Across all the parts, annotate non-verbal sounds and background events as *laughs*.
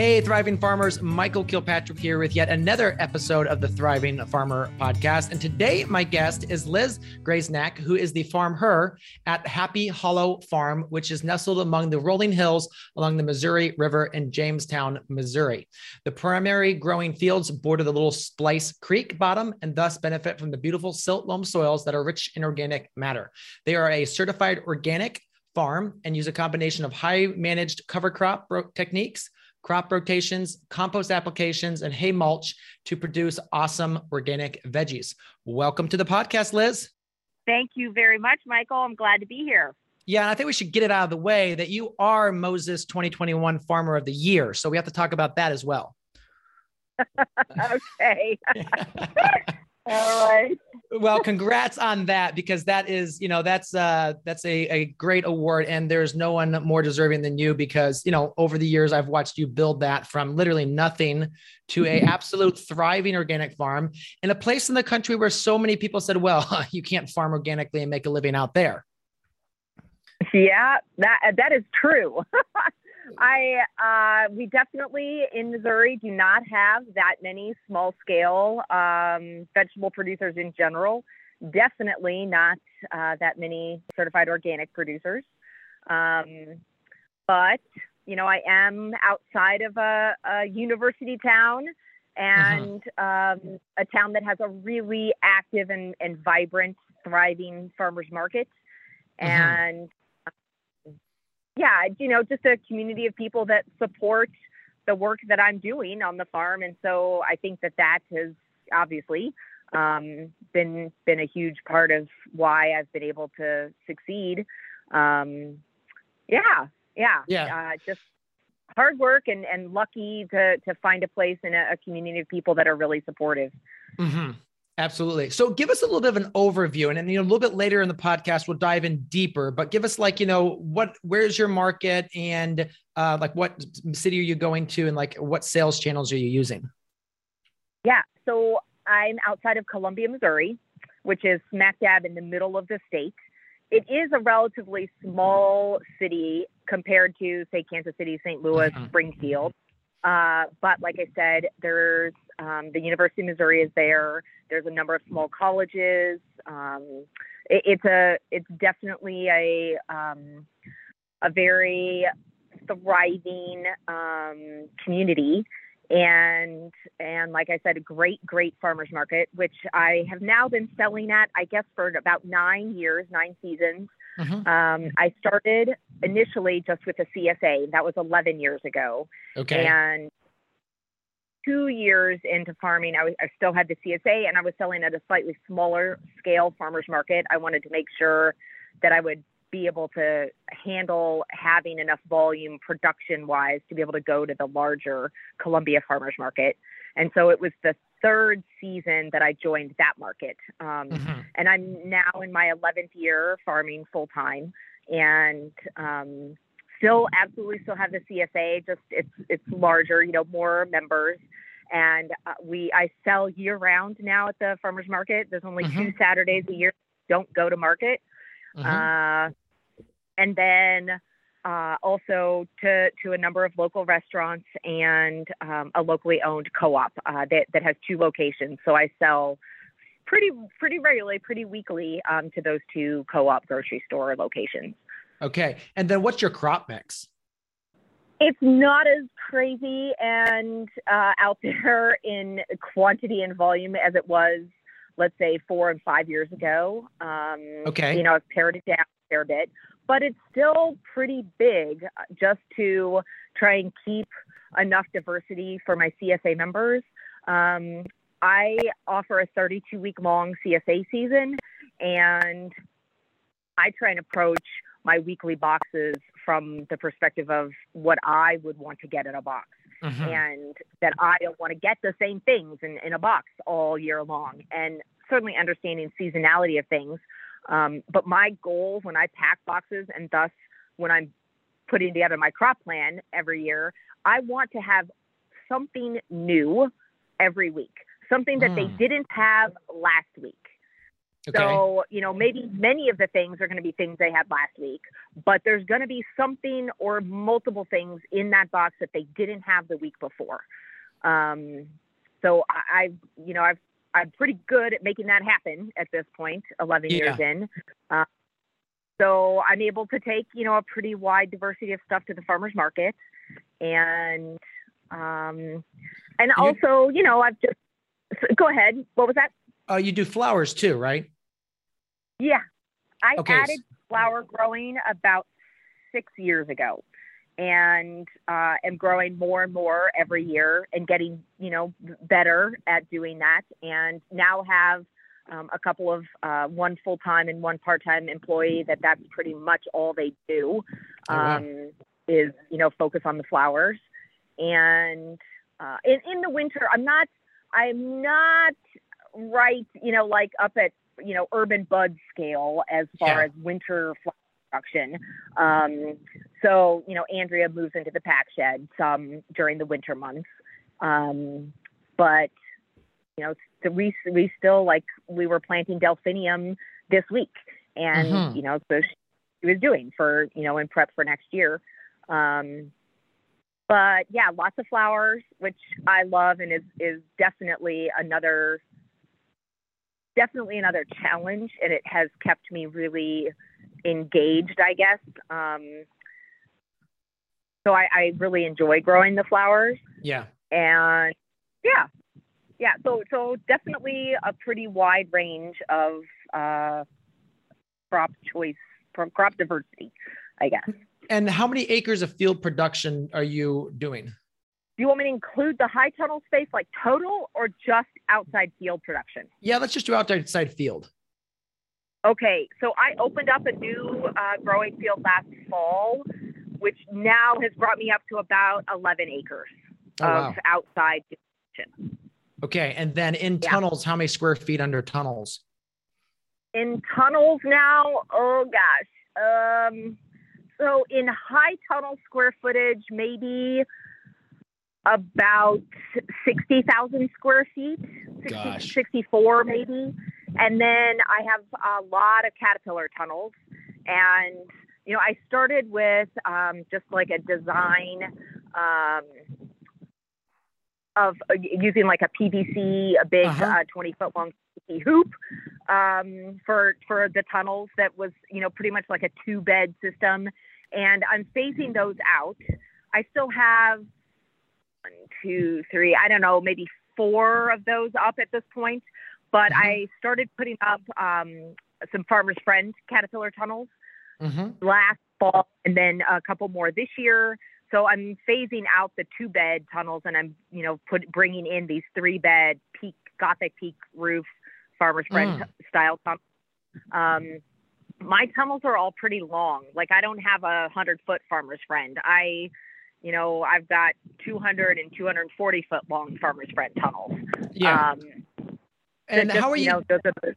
Hey, Thriving Farmers, Michael Kilpatrick here with yet another episode of the Thriving Farmer podcast. And today, my guest is Liz Graznak, who is the farm her at Happy Hollow Farm, which is nestled among the rolling hills along the Missouri River in Jamestown, Missouri. The primary growing fields border the little Splice Creek bottom and thus benefit from the beautiful silt loam soils that are rich in organic matter. They are a certified organic farm and use a combination of high managed cover crop techniques crop rotations, compost applications, and hay mulch to produce awesome organic veggies. Welcome to the podcast, Liz. Thank you very much, Michael. I'm glad to be here. Yeah, and I think we should get it out of the way that you are MOSES 2021 Farmer of the Year. So we have to talk about that as well. *laughs* okay. *laughs* All right. well, congrats on that because that is, you know, that's uh that's a, a great award and there's no one more deserving than you because, you know, over the years I've watched you build that from literally nothing to a absolute thriving organic farm in a place in the country where so many people said, well, *laughs* you can't farm organically and make a living out there. Yeah, that that is true. *laughs* I uh, we definitely in Missouri do not have that many small scale um, vegetable producers in general. Definitely not uh, that many certified organic producers. Um, but you know, I am outside of a, a university town and uh-huh. um, a town that has a really active and, and vibrant, thriving farmers market. Uh-huh. And yeah, you know, just a community of people that support the work that I'm doing on the farm. And so I think that that has obviously um, been been a huge part of why I've been able to succeed. Um, yeah, yeah, yeah. Uh, just hard work and, and lucky to to find a place in a, a community of people that are really supportive. Mm-hmm. Absolutely. So give us a little bit of an overview and then you know a little bit later in the podcast we'll dive in deeper, but give us like, you know, what where's your market and uh, like what city are you going to and like what sales channels are you using? Yeah. So I'm outside of Columbia, Missouri, which is smack dab in the middle of the state. It is a relatively small city compared to say Kansas City, St. Louis, mm-hmm. Springfield. Uh, but like I said, there's um, the University of Missouri is there. There's a number of small colleges. Um, it, it's a it's definitely a um, a very thriving um, community and and like I said, a great great farmers market, which I have now been selling at I guess for about nine years, nine seasons. Mm-hmm. Um, I started initially just with a CSA. That was 11 years ago. Okay. And two years into farming, I, was, I still had the CSA and I was selling at a slightly smaller scale farmers market. I wanted to make sure that I would be able to handle having enough volume production wise to be able to go to the larger Columbia farmers market. And so it was the third season that I joined that market. Um, mm-hmm. And I'm now in my 11th year farming full time and um, still absolutely still have the CSA, just it's, it's larger, you know, more members. And uh, we, I sell year round now at the farmers market. There's only mm-hmm. two Saturdays a year don't go to market. Mm-hmm. Uh, and then uh, also to, to a number of local restaurants and um, a locally owned co-op uh, that, that has two locations. So I sell pretty pretty regularly, pretty weekly um, to those two co-op grocery store locations. Okay, and then what's your crop mix? It's not as crazy and uh, out there in quantity and volume as it was, let's say, four and five years ago. Um, okay, you know, I've pared it down a fair bit but it's still pretty big just to try and keep enough diversity for my CSA members. Um, I offer a 32 week long CSA season, and I try and approach my weekly boxes from the perspective of what I would want to get in a box. Mm-hmm. And that I don't want to get the same things in, in a box all year long. And certainly understanding seasonality of things Um, but my goal when I pack boxes and thus when I'm putting together my crop plan every year, I want to have something new every week, something that mm. they didn't have last week. Okay. So, you know, maybe many of the things are going to be things they had last week, but there's going to be something or multiple things in that box that they didn't have the week before. Um, so I, I, you know, I've, I'm pretty good at making that happen at this point, 11 yeah. years in. Uh, so I'm able to take, you know, a pretty wide diversity of stuff to the farmer's market. And, um, and also, you know, I've just, go ahead. What was that? Uh, you do flowers too, right? Yeah. I okay. added flower growing about six years ago and uh, am growing more and more every year and getting, you know, better at doing that. And now have um, a couple of uh, one full time and one part time employee that that's pretty much all they do um, oh. Um, is, you know, focus on the flowers. And uh, in, in the winter, I'm not, I'm not right, you know, like up at, you know, Urban Buds scale as far yeah. as winter flower production. Um, so, you know, Andrea moves into the pack shed some during the winter months. Um, but, you know, we, we still like, we were planting delphinium this week. And, mm-hmm. you know, so she was doing for, you know, in prep for next year. Um, but yeah, lots of flowers, which I love and is, is definitely another definitely another challenge, and it has kept me really engaged, I guess. Um, so I, I really enjoy growing the flowers. Yeah. And yeah, yeah. So so definitely a pretty wide range of uh, crop choice, crop diversity, I guess. And how many acres of field production are you doing? Do you want me to include the high tunnel space like total or just outside field production? Yeah, let's just do outside field. Okay, so I opened up a new uh, growing field last fall, which now has brought me up to about 11 acres oh, of wow. outside production. Okay, and then in yeah. tunnels, how many square feet under tunnels? In tunnels now, oh gosh. Um, so in high tunnel square footage, maybe about 60,000 square feet, 60, 64 maybe. And then I have a lot of caterpillar tunnels. And, you know, I started with um, just like a design um, of uh, using like a PVC, a big uh-huh. uh, 20 foot long PVC hoop um, for, for the tunnels that was, you know, pretty much like a two bed system. And I'm phasing those out. I still have one, two, three, I don't know, maybe four of those up at this point. But mm-hmm. I started putting up um, some Farmer's Friend caterpillar tunnels mm-hmm. last fall, and then a couple more this year. So I'm phasing out the two bed tunnels, and I'm you know put bringing in these three bed peak Gothic peak roof Farmer's Friend mm. style tunnels. Um, my tunnels are all pretty long. Like I don't have a hundred foot Farmer's Friend. I you know, I've got 200 and 240 foot long farmer's friend tunnels. Yeah. Um, and just, how are you? you know,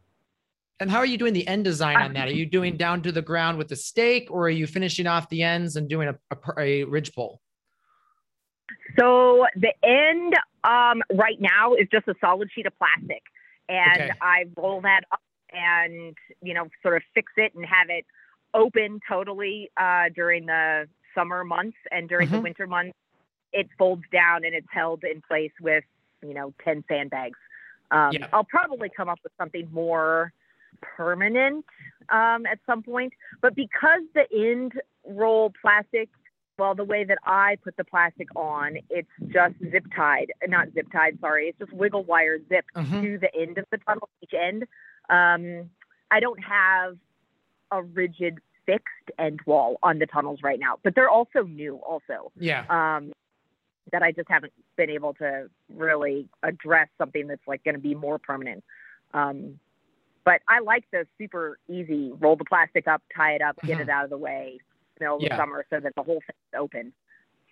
and how are you doing the end design on that? Are you doing down to the ground with the stake, or are you finishing off the ends and doing a, a, a ridge pole? So the end um, right now is just a solid sheet of plastic, and okay. I roll that up and you know sort of fix it and have it open totally uh, during the summer months and during mm-hmm. the winter months, it folds down and it's held in place with, you know, 10 sandbags. Um, yeah. I'll probably come up with something more permanent um, at some point. But because the end roll plastic, well, the way that I put the plastic on, it's just zip tied, not zip tied, sorry, it's just wiggle wire zip mm-hmm. to the end of the tunnel, each end. Um, I don't have a rigid fixed end wall on the tunnels right now, but they're also new, also. Yeah. Um, that I just haven't been able to really address something that's like going to be more permanent. Um, but I like the super easy roll the plastic up, tie it up, get it mm-hmm. out of the way, middle yeah. of the summer, so that the whole thing's open.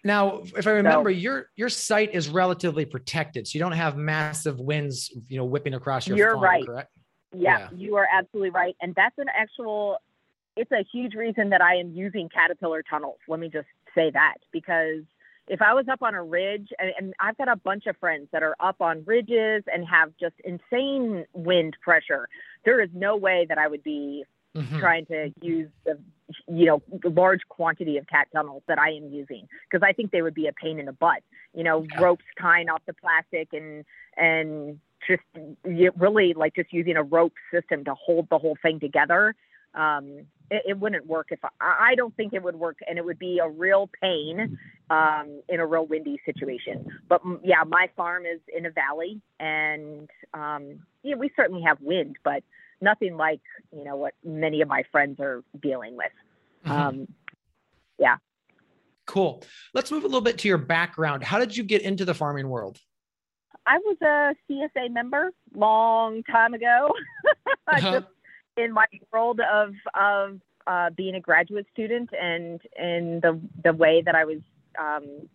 Now, if I remember, so, your your site is relatively protected, so you don't have massive winds, you know, whipping across your. You're farm, right. Correct? Yeah, Yeah. you are absolutely right. And that's an actual, it's a huge reason that I am using Caterpillar tunnels. Let me just say that because if I was up on a ridge, and, and I've got a bunch of friends that are up on ridges and have just insane wind pressure, there is no way that I would be Mhm. trying to use the you know large quantity of cat tunnels that I am using because I think they would be a pain in the butt. You know, Yeah. ropes tying off the plastic and and just really like just using a rope system to hold the whole thing together. Um, it, it wouldn't work if I, I don't think it would work, and it would be a real pain um, in a real windy situation. But mm, yeah, my farm is in a valley, and um, yeah, we certainly have wind, but nothing like you know what many of my friends are dealing with. Mhm. Um, cool. Let's move a little bit to your background. How did you get into the farming world? I was a CSA member long time ago, *laughs* Uh-huh. just in my world of of uh, being a graduate student and in the the way that I was um,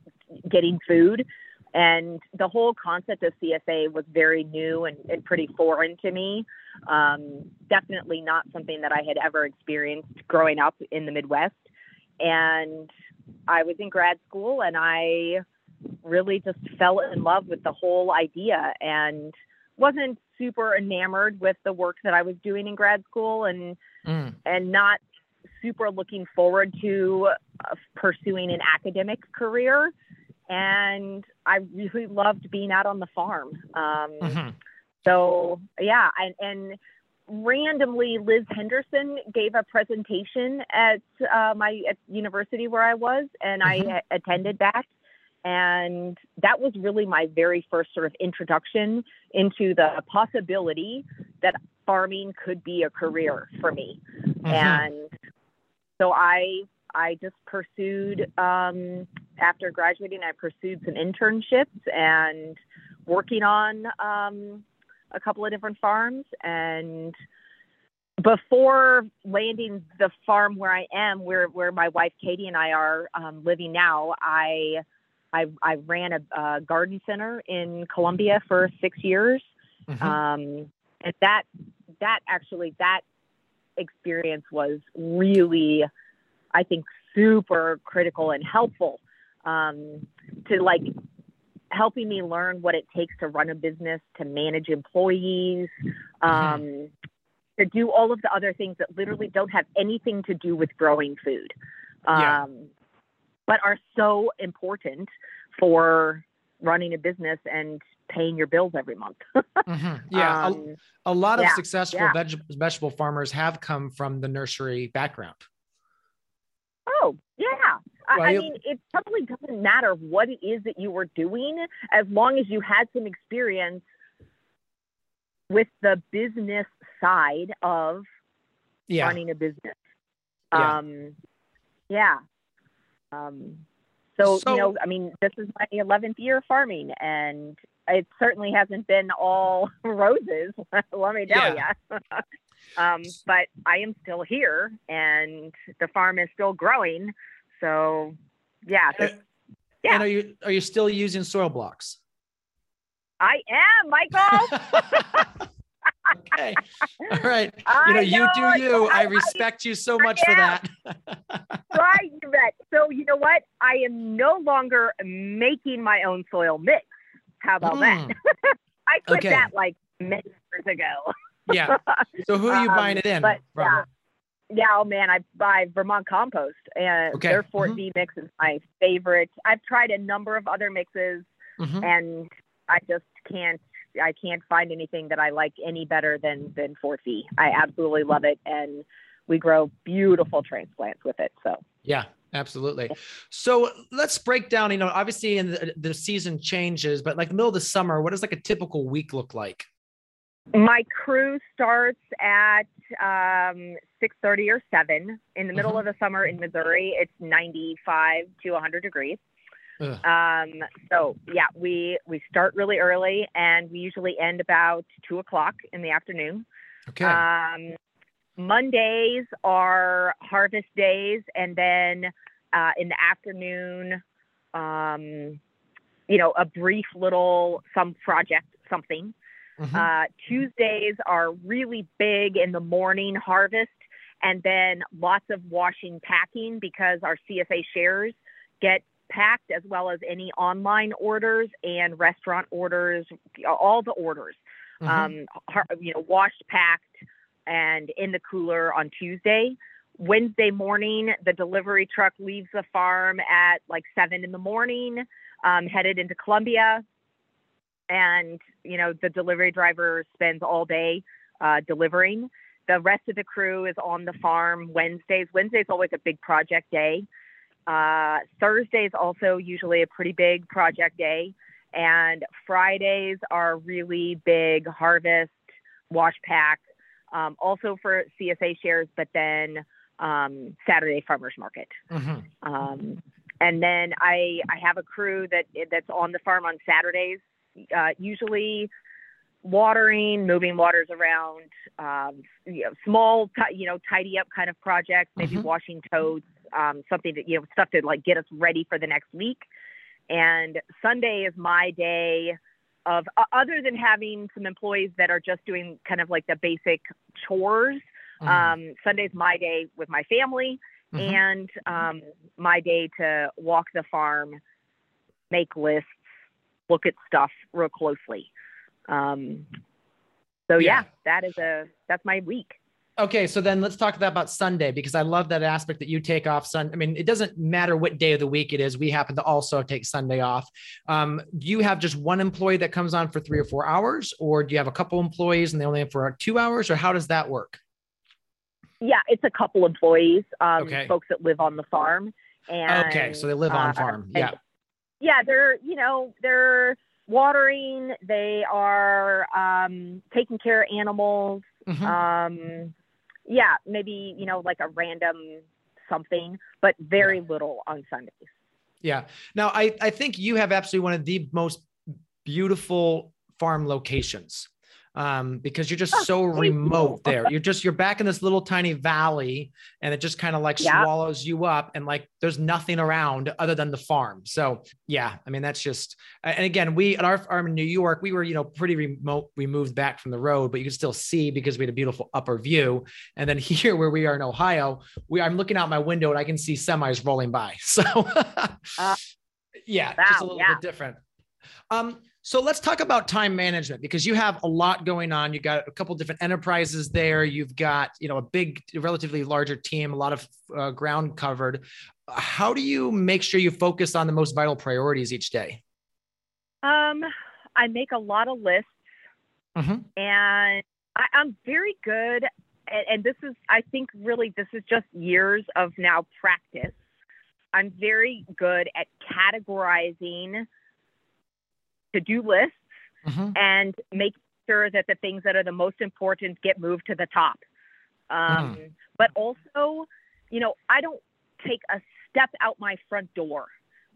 getting food. And the whole concept of CSA was very new and, and pretty foreign to me. Um, definitely not something that I had ever experienced growing up in the Midwest. And I was in grad school and I really just fell in love with the whole idea and wasn't super enamored with the work that I was doing in grad school and Mm. and not super looking forward to uh, pursuing an academic career and I really loved being out on the farm. Um, Mhm. so yeah, and, and randomly Liz Henderson gave a presentation at uh, my at university where I was, and Mhm. I attended that. And that was really my very first sort of introduction into the possibility that farming could be a career for me Mhm. and so I I just pursued um, after graduating I pursued some internships and working on um, a couple of different farms and before landing the farm where I am where where my wife Katie and I are um, living now I I, I ran a, a garden center in Columbia for six years Mhm. um, and that that actually that experience was really i think super critical and helpful um, to like helping me learn what it takes to run a business to manage employees um, to do all of the other things that literally don't have anything to do with growing food Yeah. But are so important for running a business and paying your bills every month *laughs* Mhm. Yeah. a- um, a, lot of yeah, successful yeah. veg- vegetable farmers have come from the nursery background. Oh, yeah. I, Well, I you- mean, it probably doesn't matter what it is that you were doing as long as you had some experience with the business side of Yeah. running a business. Yeah. Um, yeah. Um, so, So- you know, I mean, this is my 11th year farming, and it certainly hasn't been all *laughs* roses, *laughs* let me tell Yeah. you. *laughs* um, but I am still here, and the farm is still growing. So, yeah, yeah. and are you are you still using soil blocks? I am, Michael. Okay. All right. I You know, you know, do you. I I- respect you so much for that. *laughs* right, you bet. So, you know what? I am no longer making my own soil mix. How about that? Mm, *laughs* I quit Okay. that like many years ago. yeah. So who are you *laughs* Um, buying it in but, from? yeah. Yeah, oh man, I buy Vermont Compost, and Okay. their Fort Mhm. Vee mix is my favorite. I've tried a number of other mixes, Mhm. and I just can't. I can't find anything that I like any better than than Fort Vee. I absolutely love it, and we grow beautiful transplants with it. So Yeah, absolutely. So let's break down, you know, obviously in the, the season changes, but like the middle of the summer, what does like a typical week look like? my crew starts at um, six thirty or seven. In the middle Mhm. of the summer in Missouri, it's ninety five to hundred degrees. Um, so yeah, we we start really early, and we usually end about two o'clock in the afternoon. Okay. Um, Mondays are harvest days, and then uh, in the afternoon, um, you know, a brief little some project something. Mm-hmm. Uh, Tuesdays are really big in the morning harvest, and then lots of washing packing because our CSA shares get packed as well as any online orders and restaurant orders, all the orders. Mm-hmm. Um, you know, washed, packed, and in the cooler on Tuesday. Wednesday morning, the delivery truck leaves the farm at like seven in the morning, um, headed into Columbia. And, you know, the delivery driver spends all day uh, delivering. The rest of the crew is on the farm Wednesdays. Wednesday's always a big project day. Uh, Thursday is also usually a pretty big project day. And Fridays are really big harvest, wash pack, um, also for CSA shares, but then um, Saturday farmers market. Mm-hmm. Um, and then I I have a crew that that's on the farm on Saturdays, uh, usually watering, moving waters around, um, you know, small t- you know tidy up kind of projects, maybe mm-hmm. washing totes, um, something that you know stuff to like get us ready for the next week. And Sunday is my day of uh, other than having some employees that are just doing kind of like the basic chores Mm-hmm. Um, Sunday's my day with my family mm-hmm. and um, my day to walk the farm, make lists, look at stuff real closely. Um, so yeah. yeah, that is a that's my week. Okay, so then let's talk about Sunday because I love that aspect that you take off Sun. I mean, it doesn't matter what day of the week it is. We happen to also take Sunday off. Um, do you have just one employee that comes on for three or four hours, or do you have a couple employees and they only have for two hours, or how does that work? Yeah, it's a couple employees, um, okay. folks that live on the farm. And okay, so they live on uh, farm. Yeah. Yeah, they're you know they're watering. They are um, taking care of animals. Mm-hmm. Yeah, maybe you know like a random something, but very yeah. little on Sundays. Yeah. Now I I think you have absolutely one of the most beautiful farm locations um, because you're just oh, so remote there. You're just you're back in this little tiny valley, and it just kind of like yeah. swallows you up, and like there's nothing around other than the farm. So yeah, I mean that's just. And again, we at our farm in New York, we were you know pretty remote, We moved back from the road, but you could still see because we had a beautiful upper view. And then *laughs* here, where we are in Ohio, we I'm looking out my window and I can see semis rolling by. *laughs* So uh, yeah, wow, just a little yeah. bit different. Um, so let's talk about time management because you have a lot going on. You got a couple different enterprises there. You've got you know a big, relatively larger team, a lot of uh, ground covered. How do you make sure you focus on the most vital priorities each day? Um, I make a lot of lists, mm-hmm. and I, I'm very good. And, and this is, I think, really, this is just years of now practice. I'm very good at categorizing to do lists mm-hmm. and make sure that the things that are the most important get moved to the top. Um, mm. But also, you know, I don't take a step out my front door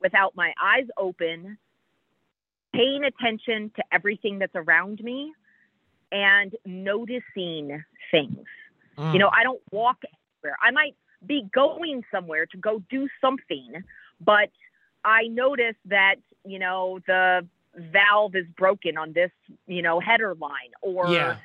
without my eyes open, paying attention to everything that's around me and noticing things. Mm. You know, I don't walk anywhere. I might be going somewhere to go do something, but I notice that, you know, the valve is broken on this, you know, header line or yeah.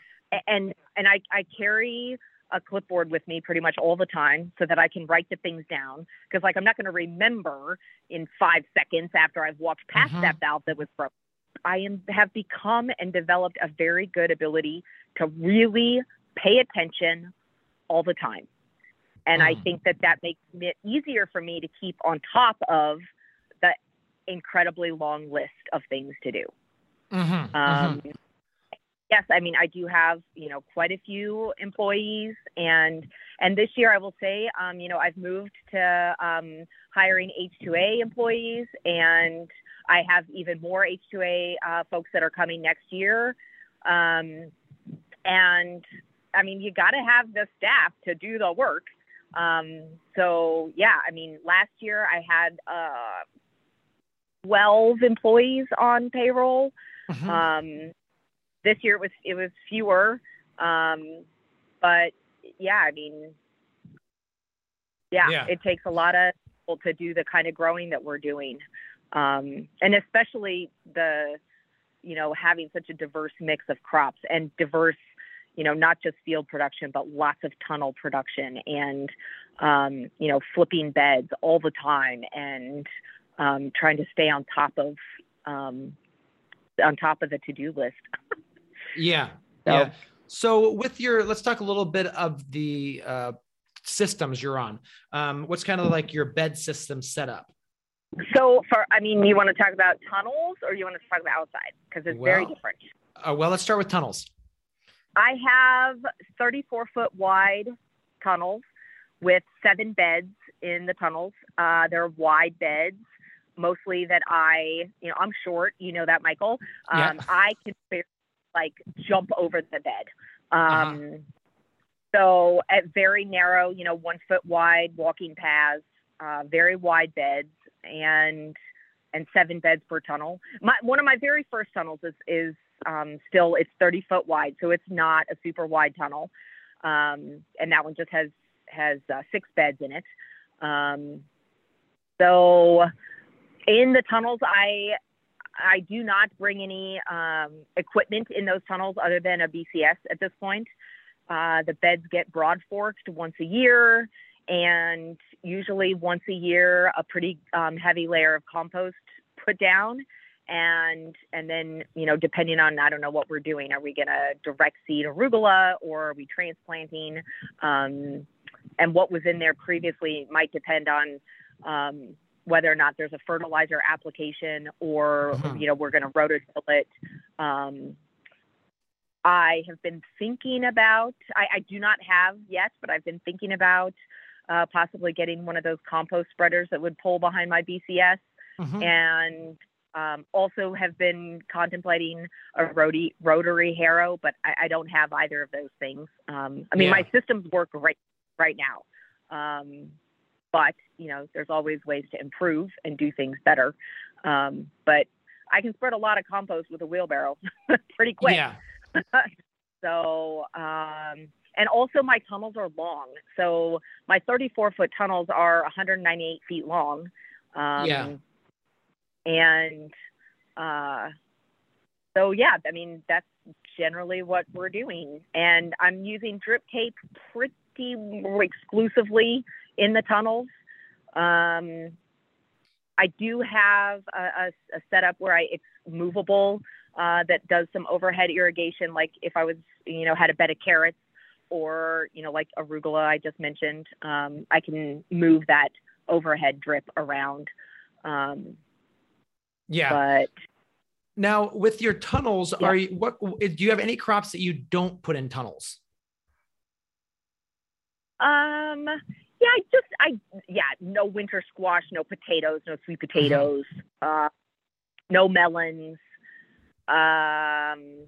and and I, I carry a clipboard with me pretty much all the time so that I can write the things down because like I'm not going to remember in 5 seconds after I've walked past uh-huh. that valve that was broken. I am have become and developed a very good ability to really pay attention all the time. And mm. I think that that makes it easier for me to keep on top of incredibly long list of things to do. Mm-hmm, um, mm-hmm. Yes, I mean I do have you know quite a few employees, and and this year I will say um, you know I've moved to um, hiring H2A employees, and I have even more H2A uh, folks that are coming next year. Um, and I mean, you got to have the staff to do the work. Um, so yeah, I mean, last year I had uh, 12 employees on payroll. Mm-hmm. Um, this year it was it was fewer, um, but yeah, I mean, yeah, yeah, it takes a lot of people to do the kind of growing that we're doing, um, and especially the you know, having such a diverse mix of crops and diverse, you know, not just field production, but lots of tunnel production and, um, you know, flipping beds all the time and um, trying to stay on top of um, on top of the to-do list. *laughs* yeah. So, yeah. So with your, let's talk a little bit of the uh, systems you're on. Um, what's kind of like your bed system setup? So for, I mean, you want to talk about tunnels or you want to talk about outside? Because it's well, very different. Uh, well, let's start with tunnels. I have 34 foot wide tunnels with seven beds in the tunnels. Uh, they're wide beds, mostly that I, you know, I'm short. You know that, Michael. Um, yeah. I can barely, like jump over the bed. Uh-huh. Um, uh-huh. So at very narrow, you know, one foot wide walking paths, uh, very wide beds, and and seven beds per tunnel. My, one of my very first tunnels is is um, still it's 30 foot wide, so it's not a super wide tunnel, um, and that one just has has uh, six beds in it. Um, so in the tunnels, I I do not bring any um, equipment in those tunnels other than a BCS at this point. Uh, the beds get broad forked once a year, and usually once a year, a pretty um, heavy layer of compost put down. And and then you know depending on I don't know what we're doing are we gonna direct seed arugula or are we transplanting um, and what was in there previously might depend on um, whether or not there's a fertilizer application or mm-hmm. you know we're going to rototill it um, I have been thinking about, I, I, do not have yet, but I've been thinking about uh, possibly getting one of those compost spreaders that would pull behind my BCS. Mm-hmm. And um, also have been contemplating a roti- rotary harrow, but I, I, don't have either of those things. Um, I mean, yeah. my systems work right right now, um, but you know, there's always ways to improve and do things better. Um, but I can spread a lot of compost with a wheelbarrow *laughs* pretty quick. Yeah. *laughs* so, um, and also my tunnels are long. So my 34 foot tunnels are 198 feet long. Um, yeah. And uh, so, yeah, I mean, that's generally what we're doing. And I'm using drip tape pretty exclusively in the tunnels. Um, I do have a, a, a setup where I, it's movable uh, that does some overhead irrigation, like if I was, you know, had a bed of carrots or, you know, like arugula I just mentioned, um, I can move that overhead drip around. Um, yeah. But now with your tunnels, yeah. are you, what, do you have any crops that you don't put in tunnels? Um, yeah, I just, I, yeah, no winter squash, no potatoes, no sweet mm-hmm. potatoes, mm-hmm. uh, no melons, um,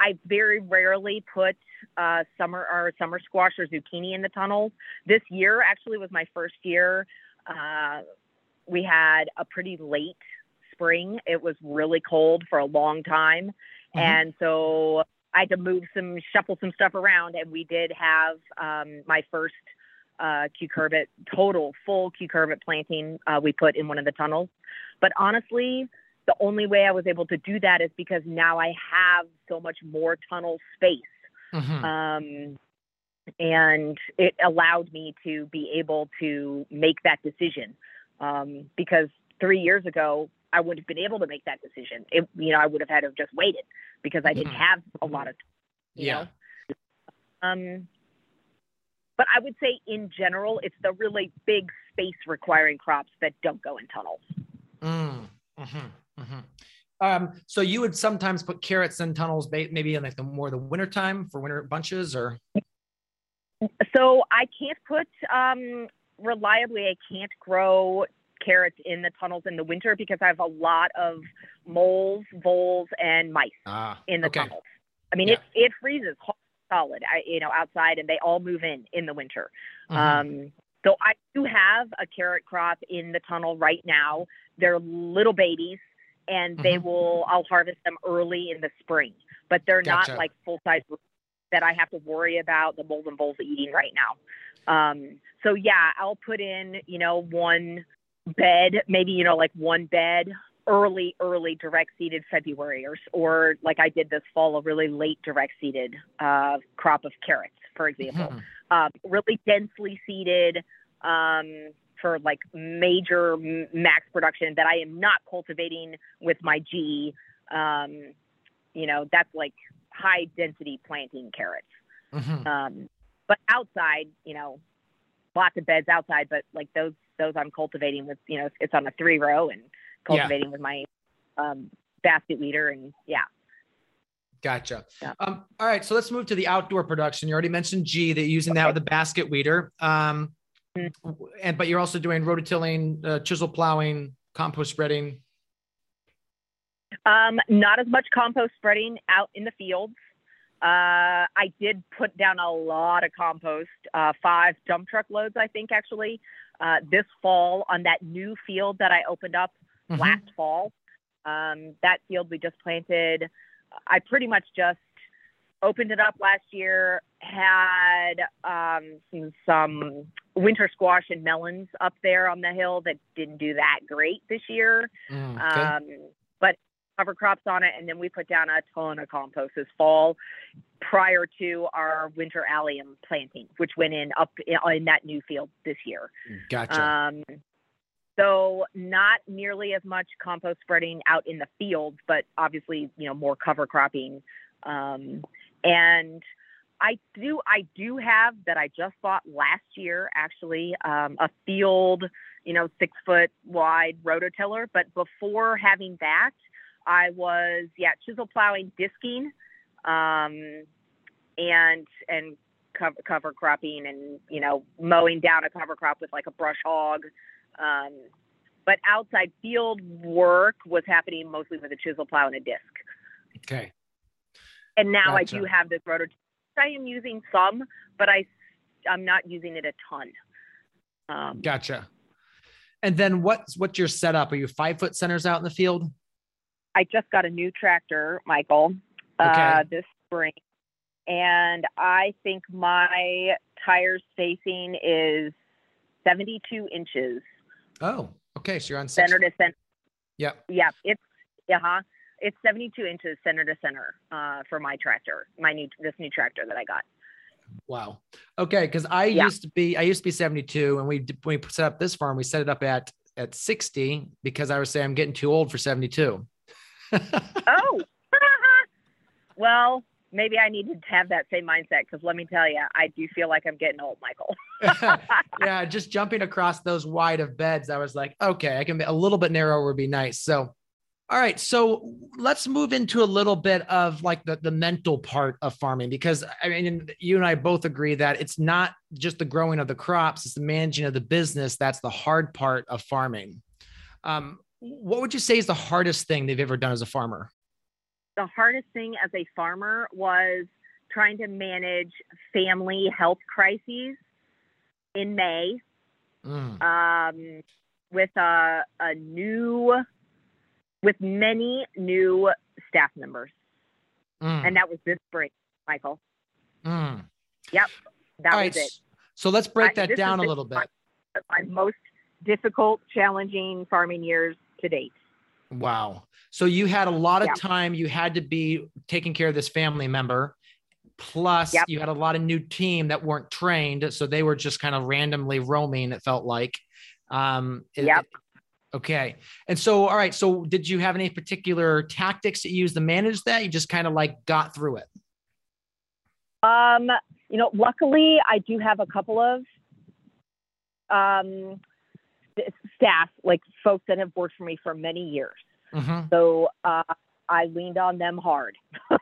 I very rarely put uh, summer or summer squash or zucchini in the tunnels. This year actually was my first year. Uh, we had a pretty late spring. It was really cold for a long time, mm-hmm. and so I had to move some, shuffle some stuff around, and we did have um, my first uh, cucurbit, total full cucurbit planting. Uh, we put in one of the tunnels, but honestly the only way I was able to do that is because now I have so much more tunnel space. Mm-hmm. Um, and it allowed me to be able to make that decision. Um, because three years ago, I wouldn't have been able to make that decision. It, you know, I would have had to have just waited because I didn't mm-hmm. have a lot of, you yeah. know. Um, but I would say in general, it's the really big space requiring crops that don't go in tunnels. Mm. Mm-hmm. Mm-hmm. Um, so you would sometimes put carrots in tunnels, maybe in like the more the winter time for winter bunches, or. So I can't put um, reliably. I can't grow carrots in the tunnels in the winter because I have a lot of moles, voles, and mice ah, in the okay. tunnels. I mean, yeah. it it freezes solid, I, you know, outside, and they all move in in the winter. Mm-hmm. Um, so I do have a carrot crop in the tunnel right now. They're little babies and they mm-hmm. will I'll harvest them early in the spring, but they're gotcha. not like full size that I have to worry about the mold and voles eating right now. Um, so yeah, I'll put in you know one bed, maybe you know like one bed early, early direct seeded February, or, or like I did this fall, a really late direct seeded uh, crop of carrots, for example. Mm-hmm. Uh, really densely seeded um, for like major max production that I am not cultivating with my G. Um, you know, that's like high density planting carrots. Mm-hmm. Um, but outside, you know, lots of beds outside, but like those those I'm cultivating with, you know, it's on a three row and cultivating yeah. with my um, basket weeder and yeah. Gotcha. Yeah. Um, all right, so let's move to the outdoor production. You already mentioned G that you're using okay. that with the basket weeder. Um, mm-hmm. and but you're also doing rototilling, uh, chisel plowing, compost spreading. Um, not as much compost spreading out in the fields. Uh, I did put down a lot of compost, uh, five dump truck loads, I think, actually, uh, this fall on that new field that I opened up mm-hmm. last fall. Um, that field we just planted, I pretty much just opened it up last year, had um, some, some winter squash and melons up there on the hill that didn't do that great this year. Mm, okay. um, but cover crops on it, and then we put down a ton of compost this fall prior to our winter allium planting, which went in up in that new field this year. Gotcha. Um, so not nearly as much compost spreading out in the fields, but obviously, you know, more cover cropping. Um, and I do, I do have that I just bought last year, actually, um, a field, you know, six foot wide rototiller. But before having that, I was yeah chisel plowing, disking, um, and and cover, cover cropping, and you know mowing down a cover crop with like a brush hog. Um, but outside field work was happening mostly with a chisel plow and a disc. Okay. And now gotcha. I do have this rotor. I am using some, but I I'm not using it a ton. Um, gotcha. And then what's what's your setup? Are you five foot centers out in the field? I just got a new tractor, Michael, uh, okay. uh, this spring, and I think my tire spacing is 72 inches. Oh, okay. So you're on center to center. Yep. Yeah, it's yeah, huh? It's 72 inches center to center uh, for my tractor, my new this new tractor that I got. Wow. Okay, because I yeah. used to be I used to be 72, and we when we set up this farm, we set it up at at 60 because I was saying I'm getting too old for 72 *laughs* oh, *laughs* well, maybe I need to have that same mindset because let me tell you, I do feel like I'm getting old, Michael. *laughs* yeah, just jumping across those wide of beds, I was like, okay, I can be a little bit narrower would be nice. So, all right, so let's move into a little bit of like the, the mental part of farming because I mean, you and I both agree that it's not just the growing of the crops, it's the managing of the business that's the hard part of farming. Um, what would you say is the hardest thing they've ever done as a farmer? The hardest thing as a farmer was trying to manage family health crises in May mm. um, with a, a new, with many new staff members. Mm. And that was this spring, Michael. Mm. Yep. That All was right. it. So let's break that I, down a little bit. My, my most difficult, challenging farming years to date. Wow. So you had a lot of yeah. time. You had to be taking care of this family member. Plus, yep. you had a lot of new team that weren't trained, so they were just kind of randomly roaming. It felt like. Um, yep. It, okay. And so, all right. So, did you have any particular tactics that you used to manage that? You just kind of like got through it. Um, you know, luckily, I do have a couple of um staff, like folks that have worked for me for many years. Mm-hmm. So uh, I leaned on them hard.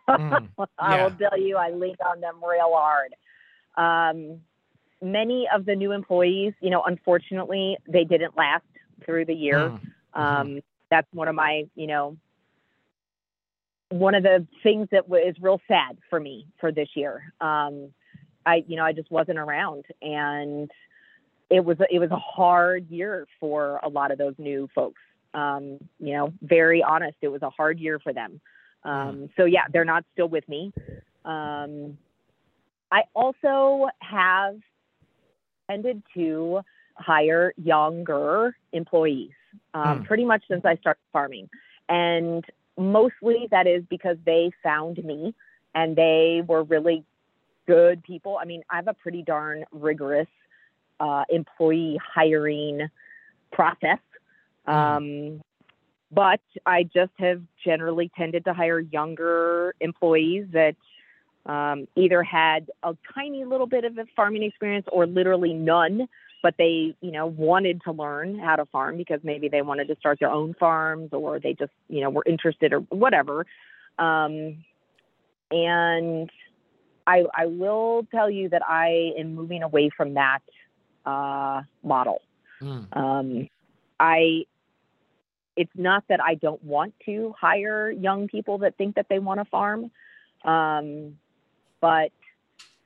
Mm, *laughs* yeah. I will tell you, I leaned on them real hard. Um, many of the new employees, you know, unfortunately, they didn't last through the year. Mm, mm-hmm. Um, that's one of my, you know, one of the things that is real sad for me for this year. Um, I, you know, I just wasn't around, and it was it was a hard year for a lot of those new folks. Um, you know, very honest, it was a hard year for them. Um, mm. so yeah, they're not still with me. Um, I also have tended to hire younger employees. um, Hmm. pretty much since I started farming. And mostly that is because they found me and they were really good people. I mean, I have a pretty darn rigorous uh, employee hiring process. Um, but I just have generally tended to hire younger employees that um, either had a tiny little bit of a farming experience or literally none, but they, you know, wanted to learn how to farm because maybe they wanted to start their own farms or they just, you know, were interested or whatever. Um, and I, I will tell you that I am moving away from that uh, model. Mm. Um, I, it's not that I don't want to hire young people that think that they want to farm, um, but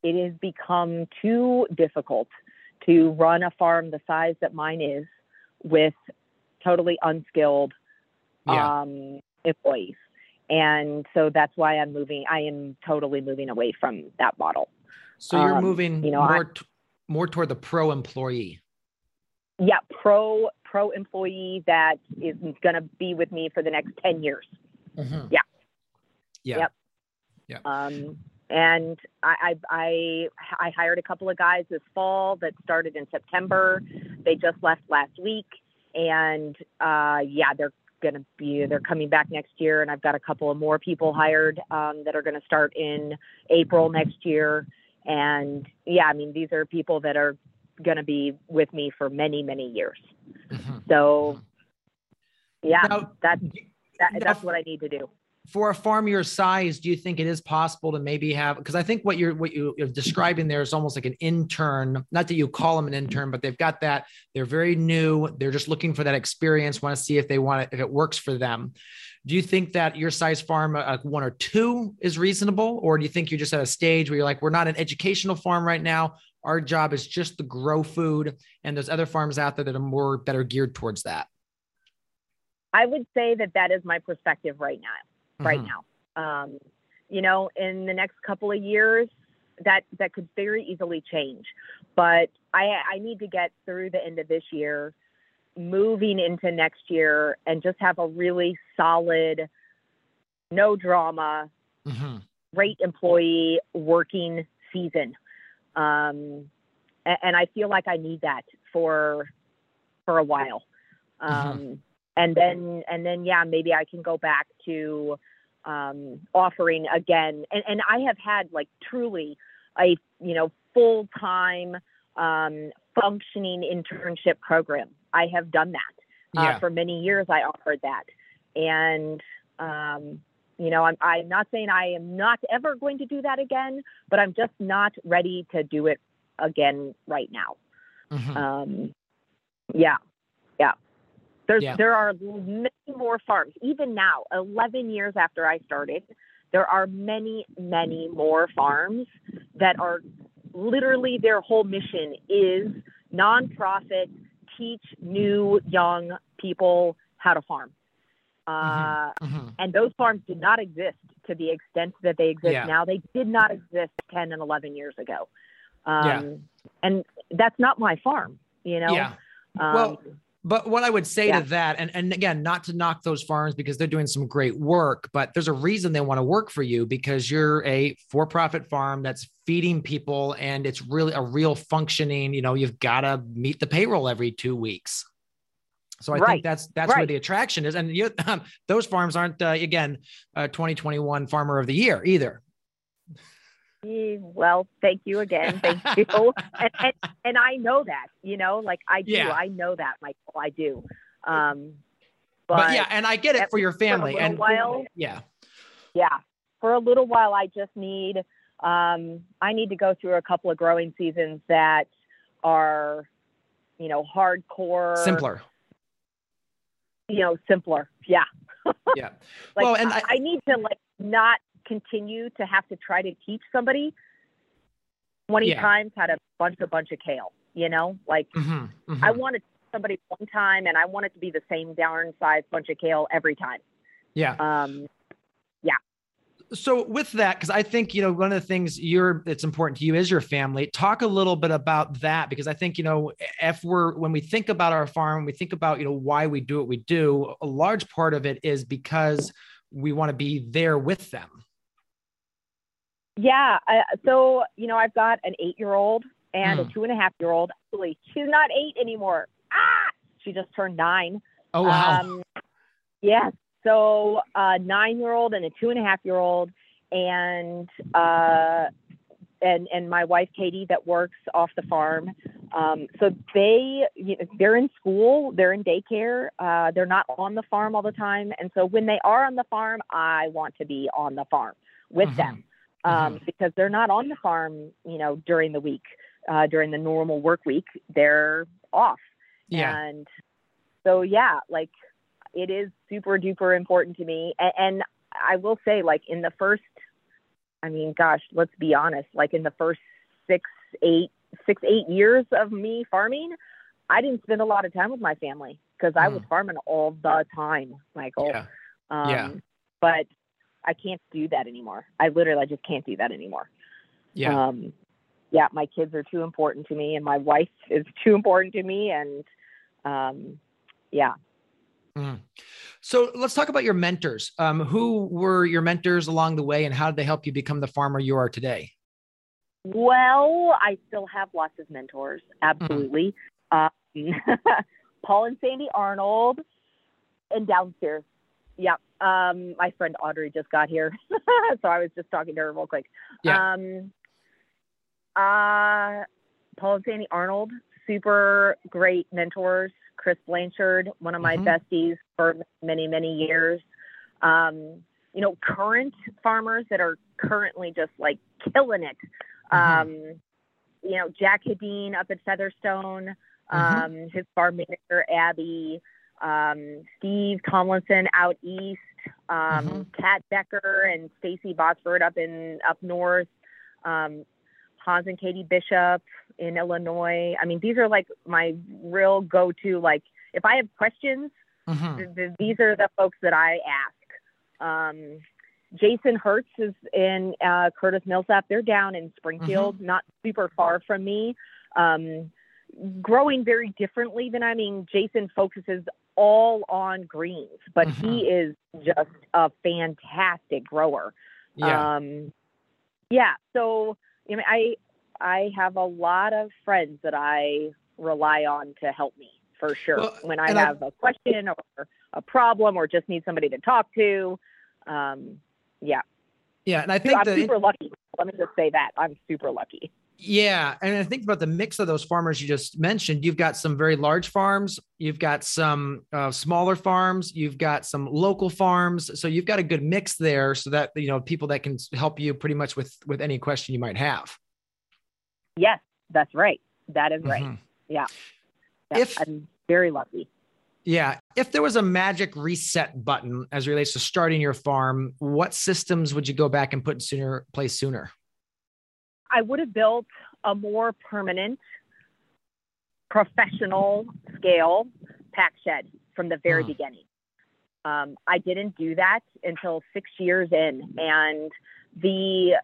it has become too difficult to run a farm the size that mine is with totally unskilled Yeah. um, employees. And so that's why I'm moving. I am totally moving away from that model. so you're um, moving you know, more more toward the pro employee. Yeah, pro pro employee that is going to be with me for the next ten years. Mhm. Yeah. Yeah. Yep. Yeah. Um, and I, I, I, I hired a couple of guys this fall that started in September. They just left last week, and uh, yeah, they're going to be they're coming back next year. And I've got a couple of more people hired um, that are going to start in April next year. And yeah, I mean these are people that are going to be with me for many many years. Mhm. So yeah, Now, that's that, now that's what I need to do. For a farm your size, do you think it is possible to maybe have? Because I think what you're what you- you're describing there is almost like an intern. Not that you call them an intern, but they've got that. They're very new. They're just looking for that experience. Want to see if they want it, if it works for them. Do you think that your size farm, uh, one or two, is reasonable, or do you think you're just at a stage where you're like, we're not an educational farm right now. Our job is just to grow food, and there's other farms out there that are more are geared towards that. I would say that that is my perspective right now. Right Mhm. now, um, you know, in the next couple of years, that that could very easily change. But I I need to get through the end of this year, moving into next year, and just have a really solid, no drama, Mhm. great employee working season. Um, a- and, I feel like I need that for for a while. Um, And then and then yeah, maybe I can go back to um, offering again. And, and I have had like truly a you know full time um, functioning internship program. I have done that uh, Yeah. for many years. I offered that, and um, you know, I'm, I'm not saying I am not ever going to do that again, but I'm just not ready to do it again right now. Mhm. Um, yeah. There's Yeah. there are many more farms. Even now, 11 years after I started, there are many, many more farms that are literally their whole mission is nonprofit, teach new young people how to farm. Uh, Mhm. and those farms did not exist to the extent that they exist Yeah. now. They did not exist 10 and 11 years ago. Um, Yeah. And that's not my farm, you know? Yeah. Um, Well, But what I would say Yeah. to that, and, and again, not to knock those farms because they're doing some great work, but there's a reason they want to work for you because you're a for profit farm that's feeding people and it's really a real functioning, you know, you've got to meet the payroll every two weeks. So I Right. think that's that's where the attraction is. And you, um, *laughs* those farms aren't, uh, again, uh, 2021 Farmer of the Year either. Well, thank you again. Thank you. *laughs* and, and, and I know that, you know, like I do. Yeah. I know that, Michael. I do. Um, But, but, yeah, and I get it for your least for family. and while- yeah, yeah, for a little while, I just need, um, I need to go through a couple of growing seasons that are, you know, hardcore, simpler. you know, simpler. Yeah. *laughs* Yeah. Like Well, and I- I need to like not continue to have to try to teach somebody 20 Yeah. times how to bunch a bunch of kale, you know, like Mhm, mhm. I want to teach somebody one time and I want it to be the same darn size bunch of kale every time. yeah. Um, so with that because i think you know one of the things you're that's important to you is your family talk a little bit about that because i think you know if we're when we think about our farm we think about you know why we do what we do a large part of it is because we want to be there with them yeah uh, so you know i've got an eight year old and Mm. a two and a half year old actually she's not eight anymore ah she just turned nine oh wow Um, yes. So a nine year old and a two and a half year old and uh and and my wife Katie that works off the farm. Um, so they you know, they're in school, they're in daycare, uh, they're not on the farm all the time. And so when they are on the farm, I want to be on the farm with Mhm. them um, because they're not on the farm, you know, during the week, uh, during the normal work week. They're off. yeah And so, yeah, like it is super duper important to me. And, and I will say, like, in the first, I mean, gosh, let's be honest, like in the first six, eight, six, eight years of me farming, I didn't spend a lot of time with my family because I was farming all the time, Michael. yeah Um, Yeah. But I can't do that anymore. I literally, I just can't do that anymore. yeah Um, yeah, my kids are too important to me, and my wife is *laughs* too important to me, and um, yeah. Mhm. so let's talk about your mentors um, who were your mentors along the way and how did they help you become the farmer you are today Well, I still have lots of mentors, absolutely. Um, *laughs* Paul and Sandy Arnold, and downstairs. Yeah, um, my friend Audrey just got here, *laughs* so I was just talking to her real quick. Yeah. Um, uh, Paul and Sandy Arnold, super great mentors. Chris Blanchard, one of my Mhm. besties for many, many years. Um, you know, current farmers that are currently just like killing it. Mhm. Um, you know, Jack Hedin up at Featherstone, Mhm. um, his farm manager, Abby, um, Steve Tomlinson out east, um, Mhm. Kat Becker and Stacy Botsford up in up north, um, Hans and Katie Bishop in Illinois. I mean, these are like my real go-to. Like, if I have questions, Mhm. th- th- these are the folks that I ask. Um, Jason Hertz is in uh, Curtis Millsap. They're down in Springfield, not super far from me. Um, growing very differently than I mean, Jason focuses all on greens, but he is just a fantastic grower. yeah Um, yeah. So, I mean, I I have a lot of friends that I rely on to help me for sure Well, when I have a question or a problem or just need somebody to talk to. Um, yeah, yeah and i think I'm the super lucky. Let me just say that I'm super lucky. Yeah, and I think about the mix of those farmers you just mentioned. You've got some very large farms, you've got some uh, smaller farms, you've got some local farms. So you've got a good mix there, so that you know people that can help you pretty much with with any question you might have. Yes, that's right. That is right. Mhm. Yeah, If- I'm very lucky. Yeah, if there was a magic reset button as it relates to starting your farm, what systems would you go back and put in sooner place sooner? I would have built a more permanent, professional scale pack shed from the very Hmm. beginning. Um, I didn't do that until six years in, and the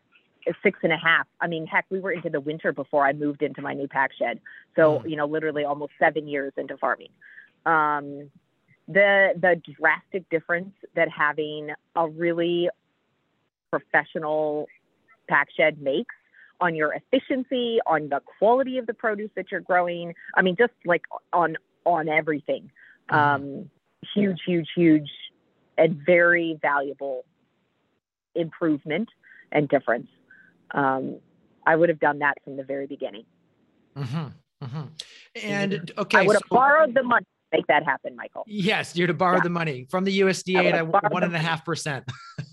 six and a half. I mean, heck, we were into the winter before I moved into my new pack shed. So, Hmm. you know, literally almost seven years into farming. Um, the the drastic difference that having a really professional pack shed makes on your efficiency, on the quality of the produce that you're growing. I mean, just like on on everything. Mhm. Um, huge, huge, huge, and very valuable improvement and difference. Um, I would have done that from the very beginning. Mhm, mhm. And okay, I would have so- borrowed the money to make that happen, Michael. Yes, you're to borrow Yeah. the money from the USDA at one and a half percent.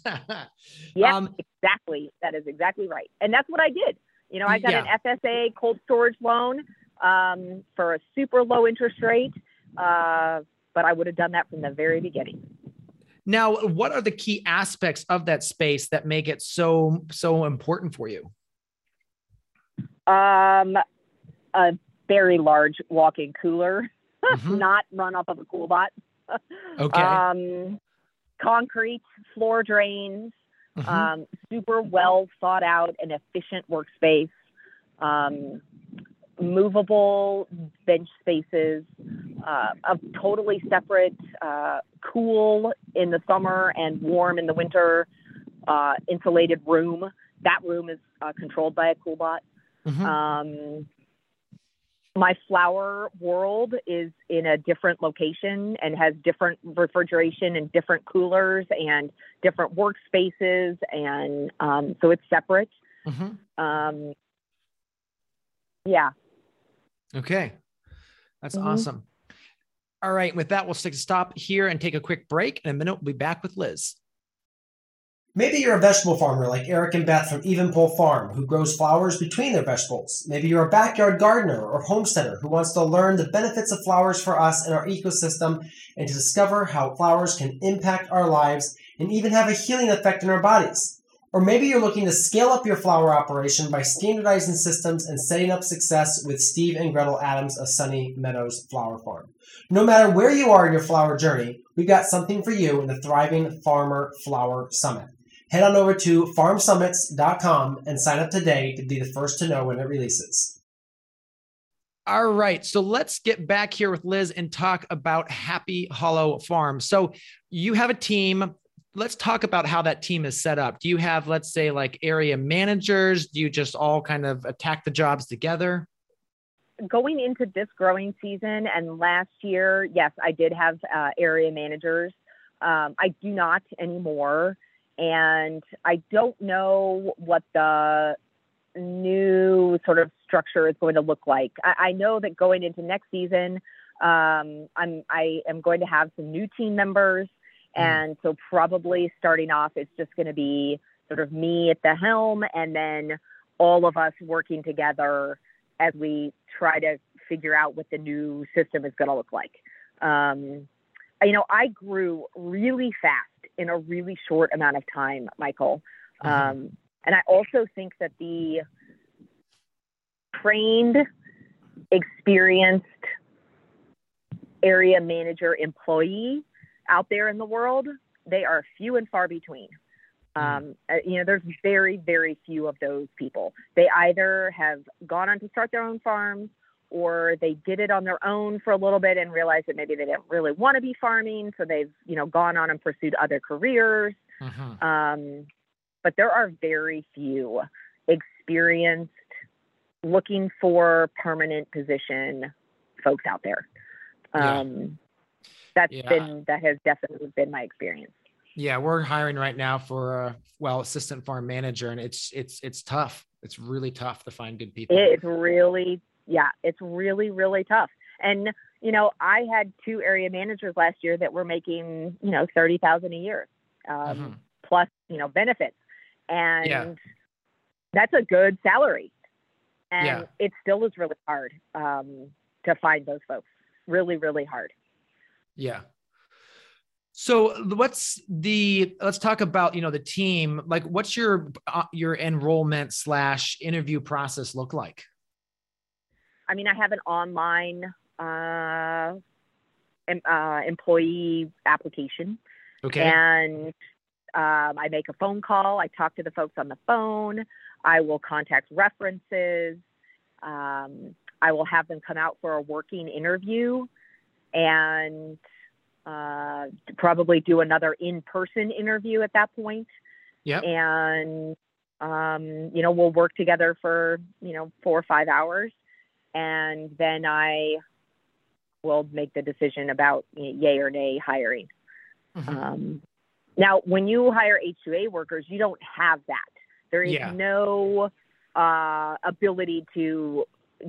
*laughs* Yeah, Um, exactly. That is exactly right. And that's what I did. You know, I got Yeah. an FSA cold storage loan um, for a super low interest rate, uh, but I would have done that from the very beginning. Now, what are the key aspects of that space that make it so so important for you? Um, a very large walk-in cooler, *laughs* Mhm. not run off of a CoolBot. Okay. Um, concrete floor drains, Mm-hmm. Um, super well thought out and efficient workspace. Um, movable bench spaces, uh, a totally separate, uh, cool in the summer and warm in the winter, uh, insulated room. That room is uh, controlled by a CoolBot. Mm-hmm. Um, my flower world is in a different location and has different refrigeration and different coolers and different workspaces and um, so it's separate. Mm-hmm. um, yeah. Okay. That's mm-hmm. awesome. All right. With that we'll stop here and take a quick break. In a minute we'll be back with liz Maybe you're a vegetable farmer like Eric and Beth from Evenpole Farm who grows flowers between their vegetables. Maybe you're a backyard gardener or homesteader who wants to learn the benefits of flowers for us and our ecosystem and to discover how flowers can impact our lives and even have a healing effect in our bodies. Or maybe you're looking to scale up your flower operation by standardizing systems and setting up success with Steve and Gretel Adams of Sunny Meadows Flower Farm. No matter where you are in your flower journey, we've got something for you in the Thriving Farmer Flower Summit head on over to farmsummits.com and sign up today to be the first to know when it releases. All right. So let's get back here with Liz and talk about Happy Hollow Farm. So you have a team. Let's talk about how that team is set up. Do you have, let's say, like area managers? Do you just all kind of attack the jobs together? Going into this growing season and last year, yes, I did have uh, area managers. Um, I do not anymore and I don't know what the new sort of structure is going to look like. I, I know that going into next season, um, I'm I am going to have some new team members, mm. and so probably starting off, it's just going to be sort of me at the helm, and then all of us working together as we try to figure out what the new system is going to look like. Um, you know, I grew really fast in a really short amount of time, Michael. Mm-hmm. Um, and I also think that the trained, experienced area manager employee out there in the world, they are few and far between. Mm-hmm. Um, uh, you know, there's very, very few of those people. They either have gone on to start their own farms or they did it on their own for a little bit and realized that maybe they didn't really want to be farming, so they've you know gone on and pursued other careers. Mm-hmm. Um, but there are very few experienced, looking for permanent position folks out there. Um, yeah. That's yeah. been that has definitely been my experience. Yeah, we're hiring right now for a well assistant farm manager, and it's it's it's tough. It's really tough to find good people. It's really yeah, it's really, really tough. And, you know, I had two area managers last year that were making, you know, 30,000 a year, um, mm-hmm. plus, you know, benefits. And yeah. that's a good salary. And yeah. it still is really hard um, to find those folks. Really, really hard. Yeah. So what's the let's talk about you know the team like what's your uh, your enrollment slash interview process look like? I mean, I have an online uh, em, uh, employee application. Okay. And um, I make a phone call. I talk to the folks on the phone. I will contact references. Um, I will have them come out for a working interview and uh, probably do another in person interview at that point. Yeah. And, um, you know, we'll work together for, you know, four or five hours and then I will make the decision about yay or nay hiring. Mm-hmm. Um, now, when you hire H2A workers, you don't have that. There is yeah. no uh, ability to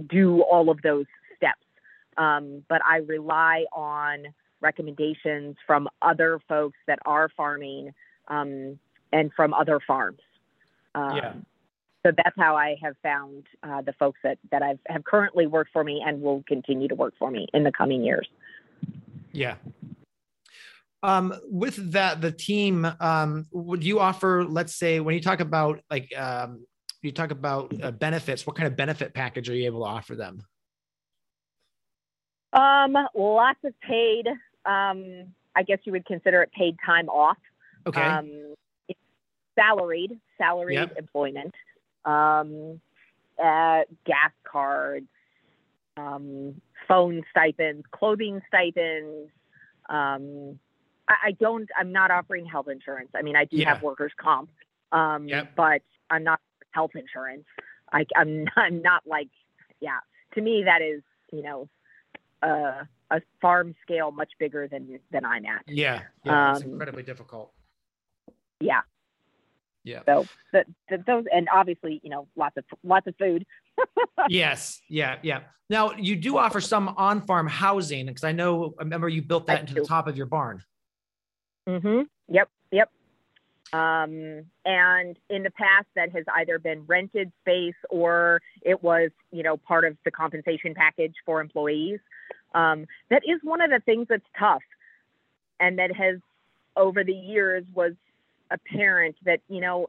do all of those steps. Um, but I rely on recommendations from other folks that are farming um, and from other farms. Um, yeah so that's how I have found uh, the folks that that I've have currently worked for me and will continue to work for me in the coming years. Yeah. Um, with that, the team, um, would you offer, let's say, when you talk about like, um, you talk about uh, benefits, what kind of benefit package are you able to offer them? Um, lots of paid, um, I guess you would consider it paid time off. Okay. Um, salaried, salaried Yep. employment, um, uh, gas cards, um, phone stipends, clothing stipends. Um, I, I don't. I'm not offering health insurance. I mean, I do Yeah. have workers' comp, um, Yep. but I'm not health insurance. I, I'm *laughs* not, I'm not like, yeah. To me, that is, you know, uh, a farm scale much bigger than than I'm at. Yeah. Yeah. it's Um, incredibly difficult. Yeah. Yeah. So the, the, those, and obviously, you know, lots of lots of food. *laughs* yes. Yeah. Yeah. Now you do offer some on-farm housing because I know. I remember you built that I into the top of your barn. Mm-hmm. Yep. Yep. Um, and in the past, that has either been rented space or it was, you know, part of the compensation package for employees. Um, that is one of the things that's tough, and that has over the years was apparent that you know.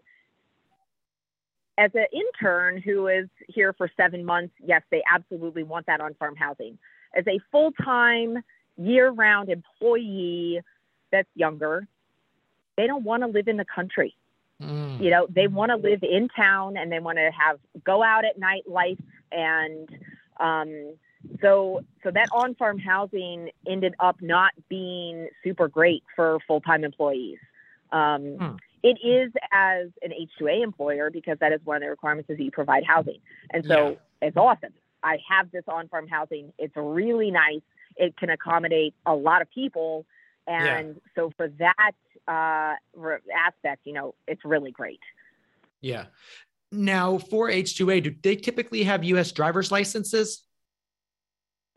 As an intern who is here for seven months, yes, they absolutely want that on farm housing. As a full time, year round employee that's younger, they don't want to live in the country. Mm. You know, they want to live in town and they want to have go out at night life and um, so so that on farm housing ended up not being super great for full time employees. Um, Hmm. It is as an H2A employer because that is one of the requirements is that you provide housing, and so it's awesome. I have this on farm housing. It's really nice. It can accommodate a lot of people, Yeah. and so for that uh, aspect, you know, it's really great. Yeah. Now for H2A, do they typically have U.S. driver's licenses?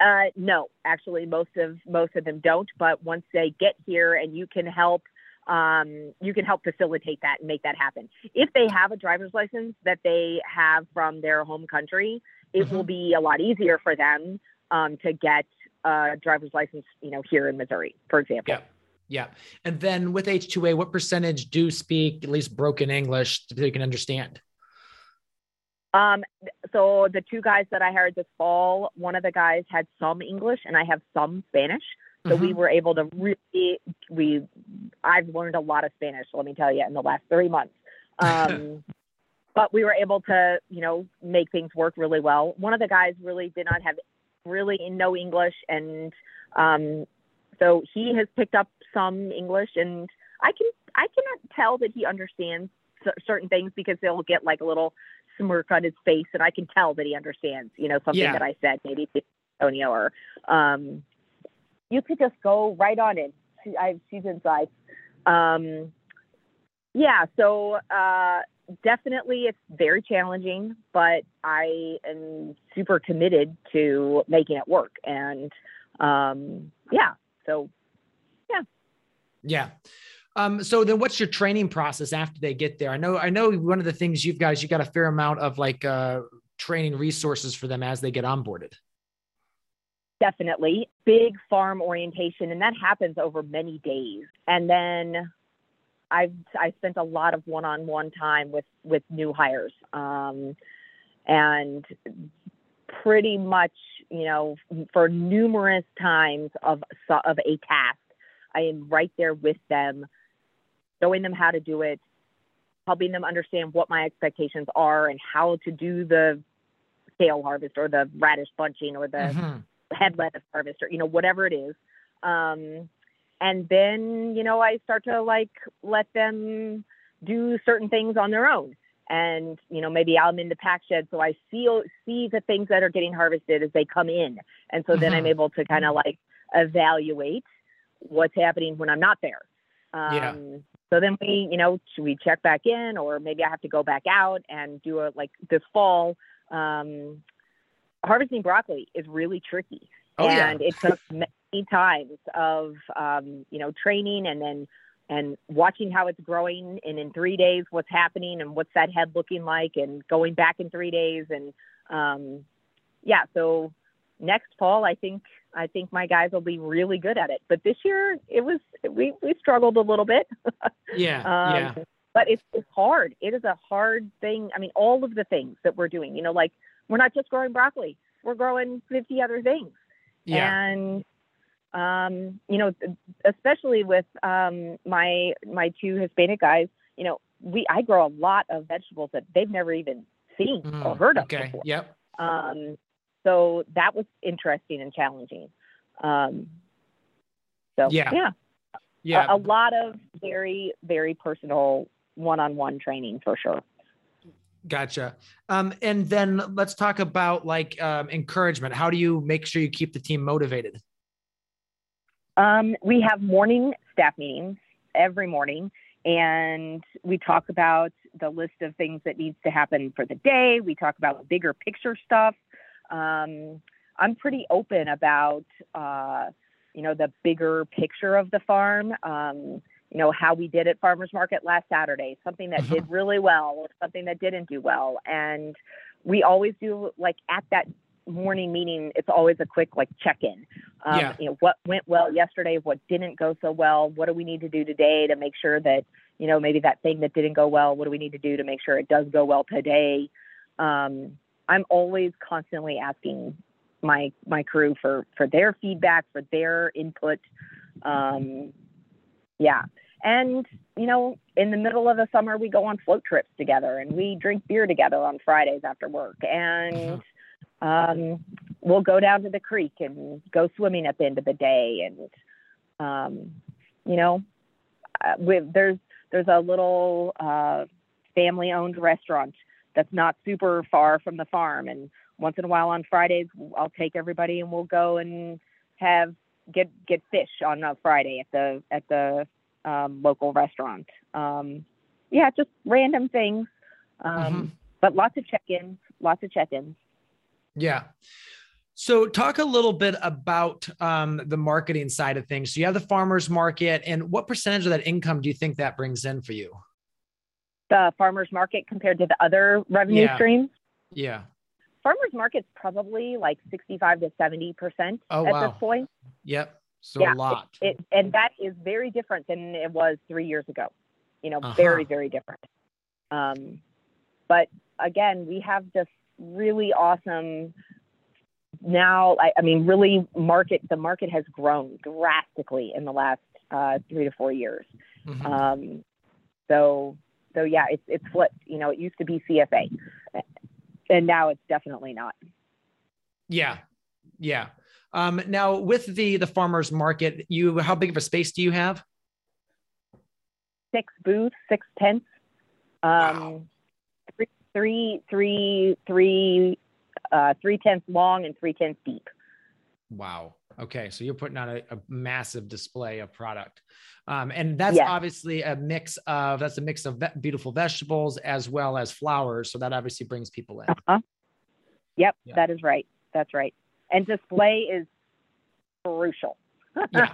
Uh, no, actually, most of most of them don't. But once they get here, and you can help, um, you can help facilitate that and make that happen. If they have a driver's license that they have from their home country, it will be a lot easier for them um, to get a driver's license. You know, here in Missouri, for example. Yeah. Yeah. And then with H2A, what percentage do speak at least broken English so they can understand? Um, so the two guys that I hired this fall, one of the guys had some English and I have some Spanish. So we Mhm. were able to really, we, I've learned a lot of Spanish, let me tell you, in the last three months. Um, *laughs* but we were able to, you know, make things work really well. One of the guys really did not have really no English. And um, so he has picked up some English and I can, I cannot tell that he understands certain things because they'll get like a little smirk on his face and I can tell that he understands, you know, something Yeah. that I said maybe to Antonio or, um, you could just go right on in. She, I, she's inside. Um, yeah, so uh, definitely it's very challenging, but I am super committed to making it work. And um, yeah, so Yeah. Yeah. Um, so then what's your training process after they get there? I know, I know one of the things you've guys, you got a fair amount of like uh, training resources for them as they get onboarded. Definitely. Big farm orientation and that happens over many days. And then i've i spent a lot of one-on-one time with with new hires. Um, and pretty much you know for numerous times of of a task i am right there with them showing them how to do it helping them understand what my expectations are and how to do the kale harvest or the radish bunching or the Mhm. Head lettuce harvest or you know whatever it is um, and then you know i start to like let them do certain things on their own and you know maybe i'm in the pack shed so i see see the things that are getting harvested as they come in and so then i'm Mhm. able to kind of like evaluate what's happening when i'm not there um, Yeah. so then we you know should we check back in or maybe i have to go back out and do a like this fall um, harvesting broccoli is really tricky Oh, yeah. and it took many times of um, you know training and then and watching how it's growing and in three days what's happening and what's that head looking like and going back in three days and um, yeah so next fall i think i think my guys will be really good at it but this year it was we we struggled a little bit *laughs* Yeah. um, yeah. But it's, it's hard. It is a hard thing. I mean, all of the things that we're doing, you know, like we're not just growing broccoli, we're growing 50 other things. Yeah. And, um, you know, especially with um, my my two Hispanic guys, you know, we I grow a lot of vegetables that they've never even seen mm, or heard of okay. before. Yep. Um, so that was interesting and challenging. Um, so yeah, yeah, yeah, a, a lot of very very personal one-on-one training for sure. Gotcha. Um, and then let's talk about like um, encouragement. How do you make sure you keep the team motivated? Um, we have morning staff meetings every morning, and we talk about the list of things that needs to happen for the day. We talk about bigger picture stuff. Um, I'm pretty open about, uh, you know, the bigger picture of the farm. You know how we did at farmers market last saturday something that did uh-huh. really well or something that didn't do well and we always do like at that morning meeting it's always a quick like check in um, yeah. you know what went well yesterday what didn't go so well what do we need to do today to make sure that you know maybe that thing that didn't go well what do we need to do to make sure it does go well today um, i'm always constantly asking my my crew for for their feedback for their input um, yeah. And, you know, in the middle of the summer, we go on float trips together and we drink beer together on Fridays after work. And um, we'll go down to the creek and go swimming at the end of the day. And, um, you know, uh, with, there's, there's a little uh, family owned restaurant that's not super far from the farm. And once in a while on Fridays, I'll take everybody and we'll go and have get get fish on a Friday at the at the um, local restaurant. Um, yeah, just random things, um, mm-hmm. but lots of check-ins, lots of check-ins. Yeah. So, talk a little bit about um, the marketing side of things. So, you have the farmers market, and what percentage of that income do you think that brings in for you? The farmers market compared to the other revenue yeah. streams? Yeah. Farmers market's probably like 65 to 70% oh, at wow. this point. Yep. So yeah, a lot. It, it, and that is very different than it was three years ago. You know, uh-huh. very, very different. Um, but again, we have this really awesome now. I, I, mean, really, market the market has grown drastically in the last uh, three to four years. Mm-hmm. Um, so, so yeah, it's it's flipped. You know, it used to be CSA, and now it's definitely not. Yeah, yeah. Um, now, with the the farmers market, you how big of a space do you have? Six booths, six tents. Um, wow. three, three, three, three, uh, three tents long and three tents deep. Wow. Okay, so you're putting on a, a massive display of product, um, and that's yeah. obviously a mix of that's a mix of ve- beautiful vegetables as well as flowers. So that obviously brings people in. Uh-huh. Yep, yeah. that is right. That's right and display is crucial. *laughs* Yeah.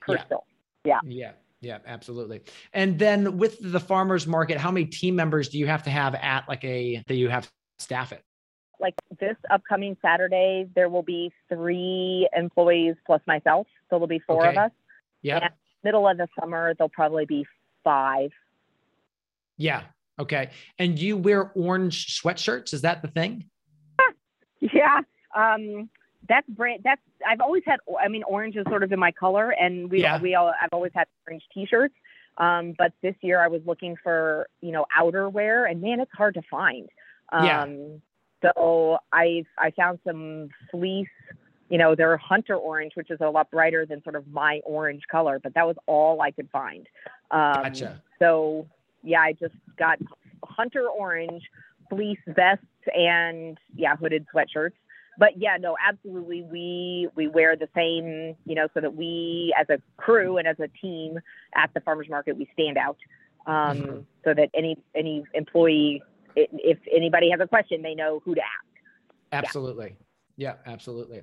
crucial. Yeah. Yeah. Yeah, absolutely. And then with the farmers market, how many team members do you have to have at like a that you have staff it? Like this upcoming Saturday, there will be three employees plus myself. So there'll be four okay. of us. Yeah. Middle of the summer, there'll probably be five. Yeah. Okay. And you wear orange sweatshirts? Is that the thing? *laughs* Yeah. Um, that's brand. That's I've always had. I mean, orange is sort of in my color, and we yeah. we all I've always had orange T-shirts. Um, but this year I was looking for you know outerwear, and man, it's hard to find. Um, yeah. So I I found some fleece. You know, they're hunter orange, which is a lot brighter than sort of my orange color, but that was all I could find. Um, gotcha. So yeah, I just got hunter orange fleece vests and yeah, hooded sweatshirts but yeah, no, absolutely. We we wear the same, you know, so that we as a crew and as a team at the farmers market we stand out, um, mm-hmm. so that any any employee, if anybody has a question, they know who to ask. Absolutely. Yeah, yeah absolutely.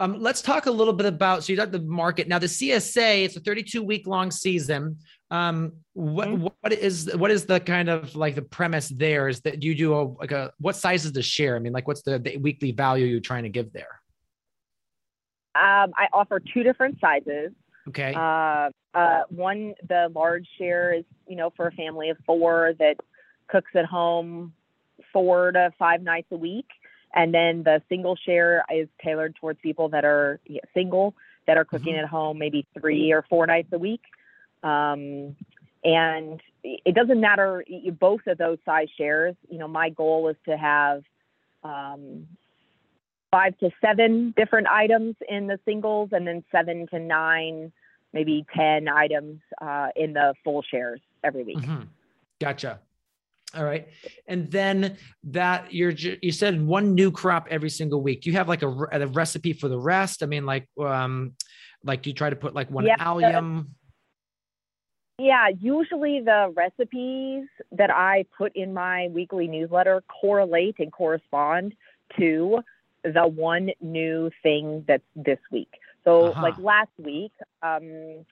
Um, let's talk a little bit about so you got the market now. The CSA it's a 32 week long season. Um, what mm-hmm. what is what is the kind of like the premise there? Is that you do a like a what size is the share? I mean, like what's the, the weekly value you're trying to give there? Um, I offer two different sizes. Okay. Uh, uh, one, the large share is you know for a family of four that cooks at home four to five nights a week. And then the single share is tailored towards people that are single, that are cooking mm-hmm. at home maybe three or four nights a week. Um, and it doesn't matter both of those size shares. You know, my goal is to have um, five to seven different items in the singles, and then seven to nine, maybe ten items uh, in the full shares every week. Mm-hmm. Gotcha. All right. And then that you're you said one new crop every single week. Do you have like a, a recipe for the rest? I mean, like um, like do you try to put like one yeah, allium? Yeah, usually the recipes that I put in my weekly newsletter correlate and correspond to the one new thing that's this week. So, uh-huh. like last week, um,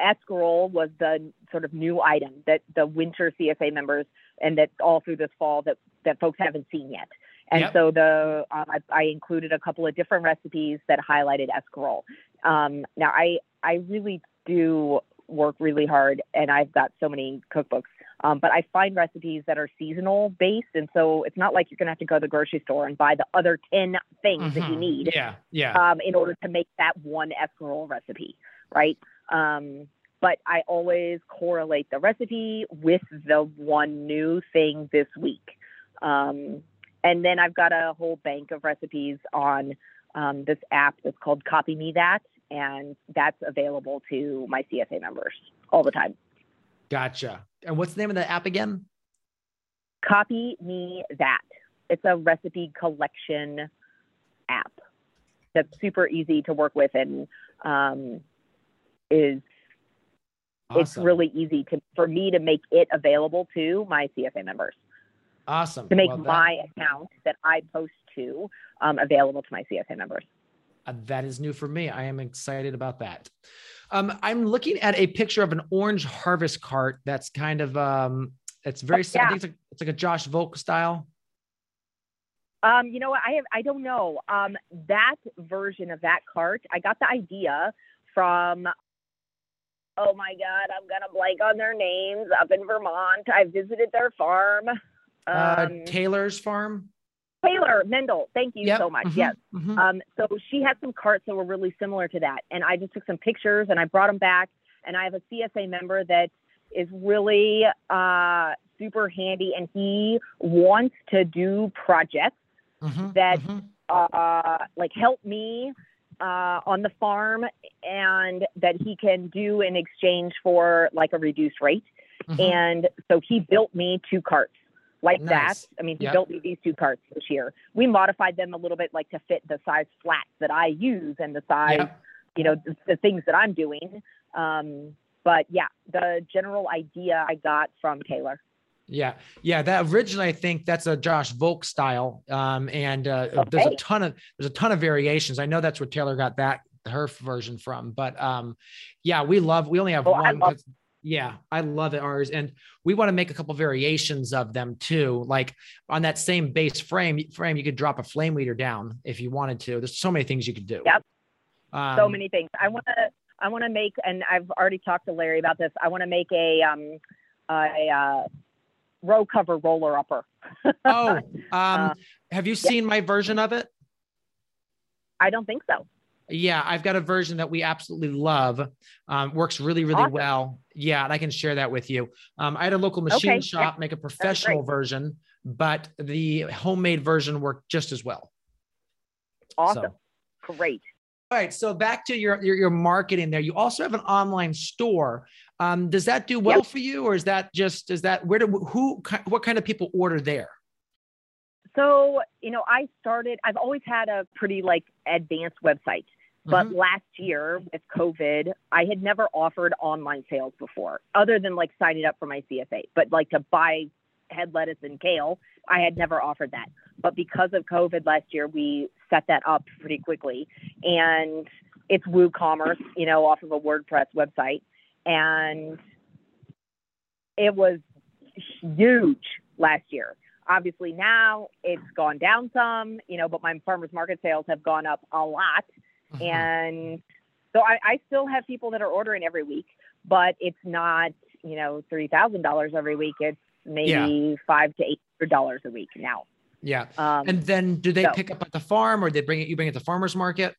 Escarole was the sort of new item that the winter CSA members and that all through this fall that that folks haven't seen yet. And yep. so the uh, I, I, included a couple of different recipes that highlighted escarole. Um, now I I really do work really hard, and I've got so many cookbooks. Um, but I find recipes that are seasonal based, and so it's not like you're gonna have to go to the grocery store and buy the other ten things mm-hmm. that you mm-hmm. need. Yeah, yeah. Um, in order to make that one escarole recipe, right? Um, but I always correlate the recipe with the one new thing this week. Um, and then I've got a whole bank of recipes on um, this app that's called Copy Me That, and that's available to my CSA members all the time. Gotcha. And what's the name of the app again? Copy Me That. It's a recipe collection app that's super easy to work with and um, is awesome. it's really easy to for me to make it available to my CSA members. Awesome. To make well, that, my account that I post to um, available to my CSA members. Uh, that is new for me. I am excited about that. Um, I'm looking at a picture of an orange harvest cart that's kind of um, it's very yeah. it's, like, it's like a Josh Volk style. Um, you know what? I have I don't know. Um, that version of that cart, I got the idea from oh my God, I'm gonna blank on their names up in Vermont. I visited their farm. Uh, um, uh, Taylor's farm. Taylor Mendell, thank you yep. so much. Mm-hmm. Yes. Mm-hmm. Um, so she had some carts that were really similar to that. And I just took some pictures and I brought them back. And I have a CSA member that is really uh, super handy and he wants to do projects mm-hmm. that mm-hmm. uh, like help me uh, on the farm and that he can do in exchange for like a reduced rate. Mm-hmm. And so he built me two carts like nice. that. I mean, he yep. built me these two carts this year. We modified them a little bit like to fit the size flats that I use and the size, yep. you know, the, the, things that I'm doing. Um, but yeah, the general idea I got from Taylor. Yeah, yeah. That originally, I think that's a Josh Volk style, um, and uh, okay. there's a ton of there's a ton of variations. I know that's where Taylor got that her version from, but um, yeah, we love. We only have oh, one. Love- yeah, I love it ours, and we want to make a couple variations of them too. Like on that same base frame, frame you could drop a flame weeder down if you wanted to. There's so many things you could do. Yep. Um, so many things. I want to. I want to make, and I've already talked to Larry about this. I want to make a um, a uh, row cover roller upper. *laughs* oh, um, uh, have you seen yeah. my version of it? I don't think so. Yeah, I've got a version that we absolutely love. Um, works really, really awesome. well. Yeah, and I can share that with you. Um, I had a local machine okay. shop make a professional version, but the homemade version worked just as well. Awesome. So. Great. All right. So back to your, your, your marketing there. You also have an online store. Um, does that do well yep. for you, or is that just is that where do who what kind of people order there? So you know, I started. I've always had a pretty like advanced website, but mm-hmm. last year with COVID, I had never offered online sales before, other than like signing up for my CSA. But like to buy head lettuce and kale, I had never offered that. But because of COVID last year, we set that up pretty quickly, and it's WooCommerce, you know, off of a WordPress website and it was huge last year. Obviously now it's gone down some, you know, but my farmers market sales have gone up a lot. Mm-hmm. And so I, I still have people that are ordering every week, but it's not, you know, three thousand dollars every week. It's maybe yeah. five to eight hundred dollars a week now. Yeah. Um, and then do they so, pick up at the farm or they bring it you bring it to farmers market?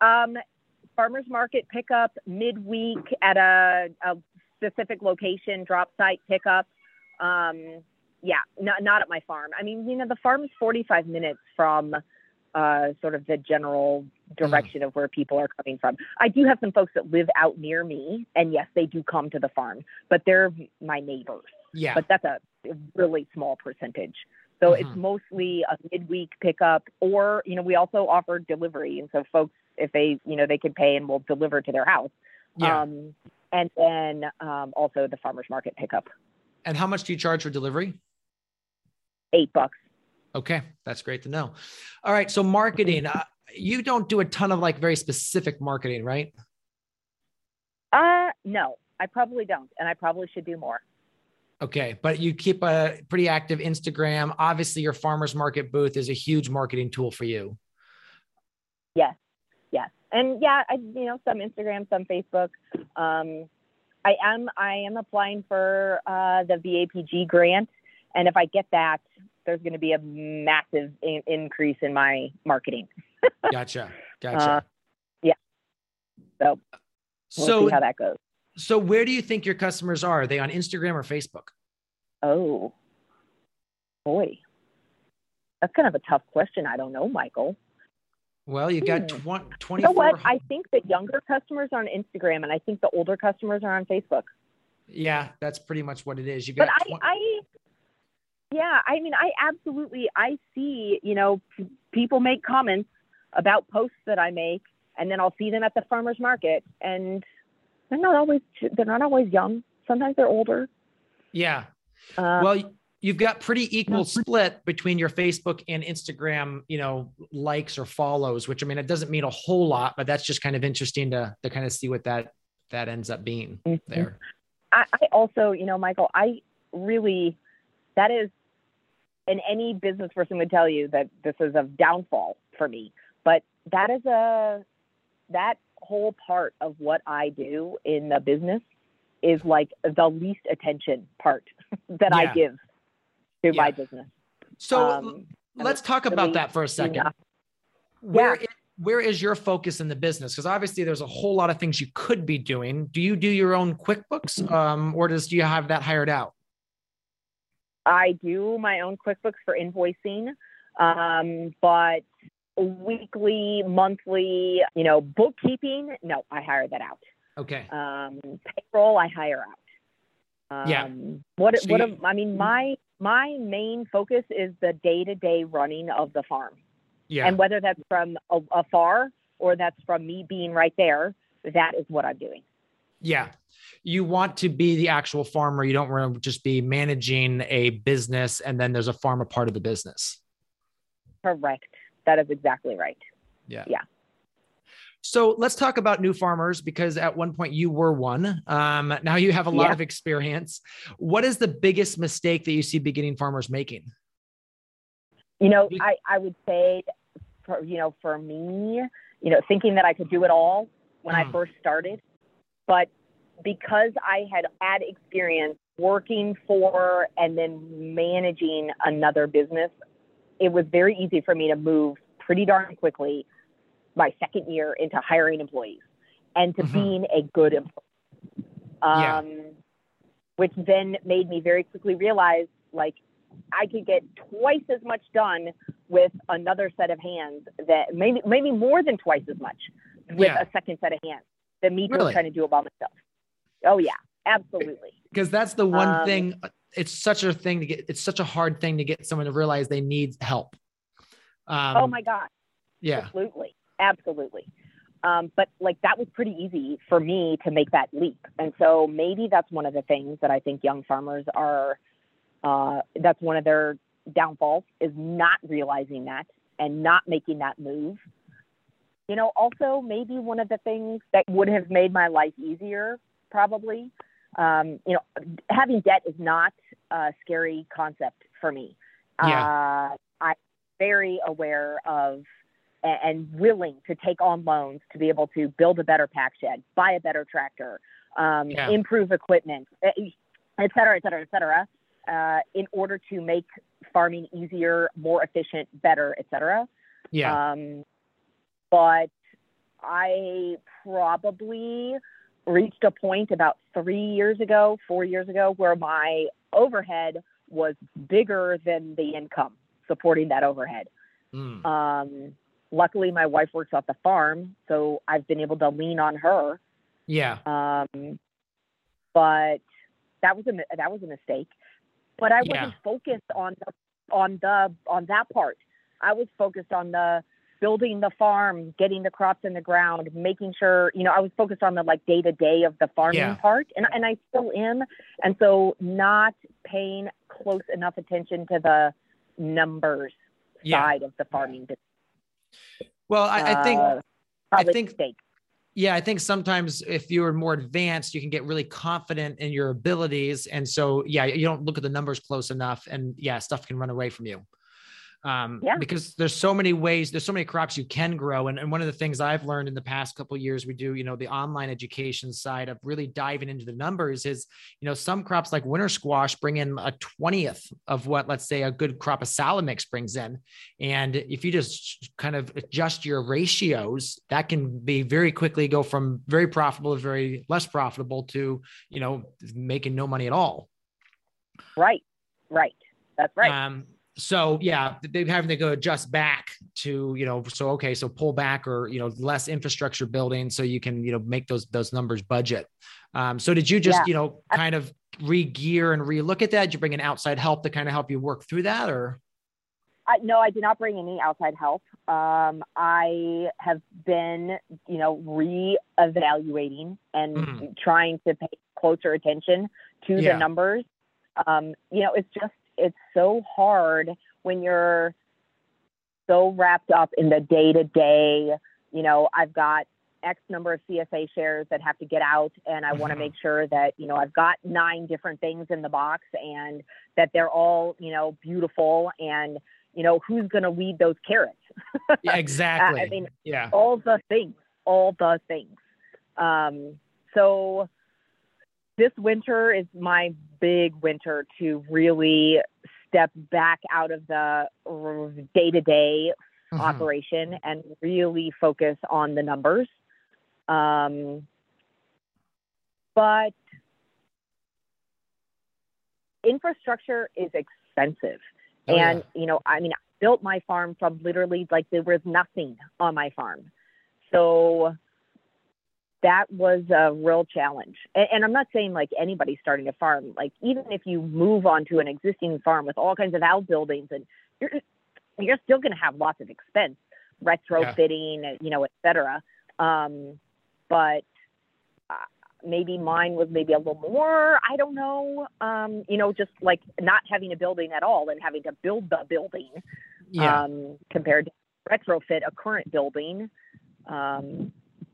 Um, farmers market pickup midweek at a, a specific location, drop site pickup. Um, yeah, not not at my farm. I mean, you know, the farm is 45 minutes from uh, sort of the general direction of where people are coming from. I do have some folks that live out near me, and yes, they do come to the farm, but they're my neighbors. Yeah. But that's a really small percentage. So mm-hmm. it's mostly a midweek pickup, or you know, we also offer delivery, and so folks, if they, you know, they can pay and we'll deliver to their house. Yeah. Um, and then um, also the farmers market pickup. And how much do you charge for delivery? Eight bucks. Okay, that's great to know. All right, so marketing, uh, you don't do a ton of like very specific marketing, right? Uh, no, I probably don't, and I probably should do more. Okay, but you keep a pretty active Instagram. Obviously, your farmers market booth is a huge marketing tool for you. Yes, and yeah, I you know some Instagram, some Facebook. Um, I am I am applying for uh, the VAPG grant, and if I get that, there's going to be a massive in- increase in my marketing. *laughs* gotcha, gotcha. Uh, yeah. So we'll so how that goes. So where do you think your customers are? Are they on Instagram or Facebook? Oh, boy, that's kind of a tough question. I don't know, Michael. Well, you got hmm. 24. You know what? I think the younger customers are on Instagram, and I think the older customers are on Facebook. Yeah, that's pretty much what it is. You got. But I, I yeah, I mean, I absolutely I see. You know, p- people make comments about posts that I make, and then I'll see them at the farmers market, and they're not always they're not always young. Sometimes they're older. Yeah. Uh, well, you've got pretty equal split between your Facebook and Instagram, you know, likes or follows, which I mean, it doesn't mean a whole lot, but that's just kind of interesting to to kind of see what that that ends up being mm-hmm. there. I, I also, you know, Michael, I really that is and any business person would tell you that this is a downfall for me. But that is a that whole part of what I do in the business is like the least attention part *laughs* that yeah. I give to yeah. my business. So um, let's talk about that for a second. Yeah. Where is, where is your focus in the business? Because obviously there's a whole lot of things you could be doing. Do you do your own QuickBooks, um, or does do you have that hired out? I do my own QuickBooks for invoicing, um, but weekly, monthly, you know, bookkeeping, no, I hire that out. Okay. Um, payroll, I hire out. Um, yeah. What? So what? You, I mean, my my main focus is the day to day running of the farm. Yeah. And whether that's from afar or that's from me being right there, that is what I'm doing. Yeah. You want to be the actual farmer. You don't want to just be managing a business and then there's a farmer part of the business. Correct. That is exactly right. Yeah. Yeah. So let's talk about new farmers because at one point you were one. Um, now you have a lot yeah. of experience. What is the biggest mistake that you see beginning farmers making? You know, I, I would say, for, you know, for me, you know, thinking that I could do it all when mm. I first started, but because I had had experience working for and then managing another business, it was very easy for me to move pretty darn quickly my second year into hiring employees and to mm-hmm. being a good employee. Um, yeah. Which then made me very quickly realize like I could get twice as much done with another set of hands that maybe maybe more than twice as much with yeah. a second set of hands than me really? trying to do it by myself. Oh yeah, absolutely. Because that's the one um, thing. It's such a thing to get. It's such a hard thing to get someone to realize they need help. Um, oh my god. Yeah. Absolutely. Absolutely. Um, but like that was pretty easy for me to make that leap, and so maybe that's one of the things that I think young farmers are. Uh, that's one of their downfalls is not realizing that and not making that move. You know, also maybe one of the things that would have made my life easier probably. Um, you know, having debt is not a scary concept for me. Yeah. Uh, I'm very aware of and willing to take on loans to be able to build a better pack shed, buy a better tractor, um, yeah. improve equipment, et cetera, et cetera, et cetera, uh, in order to make farming easier, more efficient, better, et cetera. Yeah. Um, but I probably reached a point about three years ago, four years ago, where my overhead was bigger than the income supporting that overhead. Mm. Um, luckily, my wife works at the farm, so I've been able to lean on her. Yeah. Um, but that was a that was a mistake. But I wasn't focused on the on the on that part. I was focused on the building the farm, getting the crops in the ground, making sure, you know, I was focused on the like day to day of the farming yeah. part and, and I still am. And so not paying close enough attention to the numbers yeah. side of the farming business. Well, I, I think, uh, I think, mistake. yeah, I think sometimes if you're more advanced, you can get really confident in your abilities. And so, yeah, you don't look at the numbers close enough and yeah, stuff can run away from you um, yeah. because there's so many ways there's so many crops you can grow. And, and one of the things i've learned in the past couple years we do you know the online education side of really diving into the numbers is you know some crops like winter squash bring in a 20th of what let's say a good crop of salad mix brings in. And if you just kind of adjust your ratios that can be very quickly go from very profitable to very less profitable to you know making no money at all. Right. Right. That's right. Um, so yeah, they're having to go adjust back to you know. So okay, so pull back or you know less infrastructure building so you can you know make those those numbers budget. Um, so did you just yeah. you know kind of re-gear and re-look at that? Did you bring in outside help to kind of help you work through that, or? I, no, I did not bring any outside help. Um, I have been, you know, re-evaluating and mm. trying to pay closer attention to yeah. the numbers. Um, you know, it's just it's so hard when you're so wrapped up in the day to day. You know, I've got X number of CSA shares that have to get out, and I want to mm-hmm. make sure that you know I've got nine different things in the box, and that they're all you know beautiful, and you know who's going to weed those carrots. yeah, *laughs* exactly. I mean, yeah, all the things, all the things. Um, so this winter is my big winter to really step back out of the day to day operation and really focus on the numbers. Um, but infrastructure is expensive. Oh, and, yeah. you know, I mean, I built my farm from literally like there was nothing on my farm. So that was a real challenge. And, and, I'm not saying like anybody starting a farm, like even if you move onto an existing farm with all kinds of outbuildings and you're, you're still going to have lots of expense, retrofitting, yeah. you know, et cetera. Um, but uh, maybe mine was maybe a little more, I don't know, um, you know, just like not having a building at all and having to build the building yeah. um, compared to retrofit a current building. Um,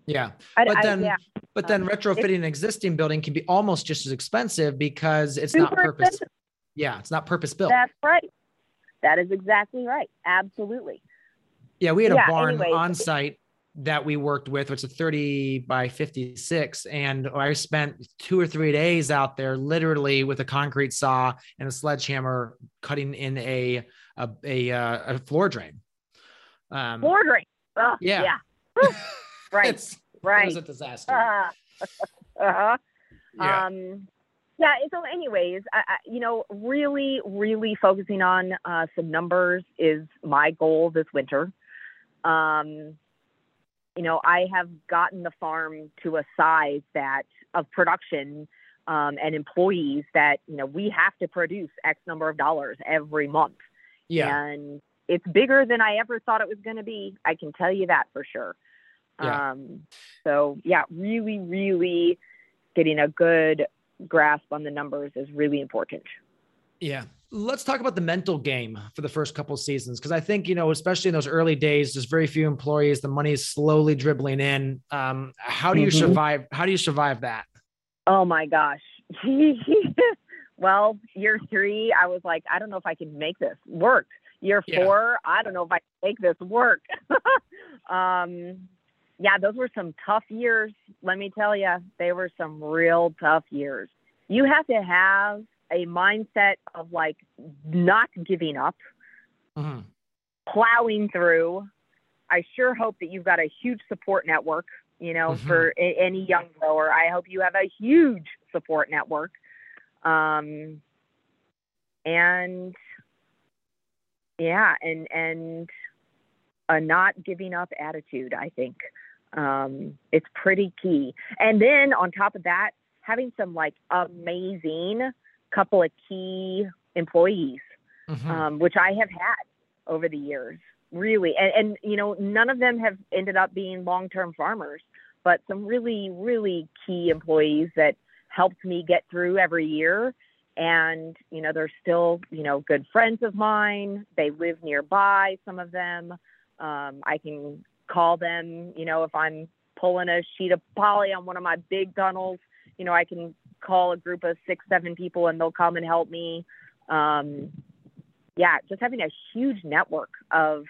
yeah. but then, yeah. but then um, retrofitting an existing building can be almost just as expensive because it's not purpose. Expensive. Yeah. It's not purpose built. That's right. That is exactly right. Absolutely. Yeah. We had yeah, a barn anyway. on site that we worked with, which is 30 by 56. And I spent two or three days out there literally with a concrete saw and a sledgehammer cutting in a, a, a, uh, a floor drain. Um, floor drain. Oh, yeah. Yeah. *laughs* Right. It's, right. It was a disaster. Uh, *laughs* uh-huh. Yeah. Um, yeah. So, anyways, I, I, you know, really, really focusing on uh, some numbers is my goal this winter. Um, you know, I have gotten the farm to a size that of production um, and employees that you know we have to produce X number of dollars every month. Yeah. And it's bigger than I ever thought it was going to be. I can tell you that for sure. Yeah. Um, so yeah, really, really getting a good grasp on the numbers is really important. Yeah. Let's talk about the mental game for the first couple seasons. Cause I think, you know, especially in those early days, there's very few employees, the money is slowly dribbling in. Um, how do you mm-hmm. survive? How do you survive that? Oh my gosh. *laughs* well, year three, I was like, I don't know if I can make this work. Year four, yeah. I don't know if I can make this work. *laughs* um, yeah, those were some tough years. Let me tell you, they were some real tough years. You have to have a mindset of like not giving up, mm-hmm. plowing through. I sure hope that you've got a huge support network You know, Mhm. for a- any young grower, I hope you have a huge support network. Um, and yeah, and and a not giving up attitude. I think um, it's pretty key. And then on top of that, having some like amazing couple of key employees, Mhm. um, which I have had over the years, really. And, and you know, none of them have ended up being long-term farmers, but some really, really key employees that helped me get through every year. And you know, they're still you know good friends of mine. They live nearby. Some of them. Um, I can call them. You know, if I'm pulling a sheet of poly on one of my big tunnels, you know, I can call a group of six, seven people, and they'll come and help me. Um, yeah, just having a huge network of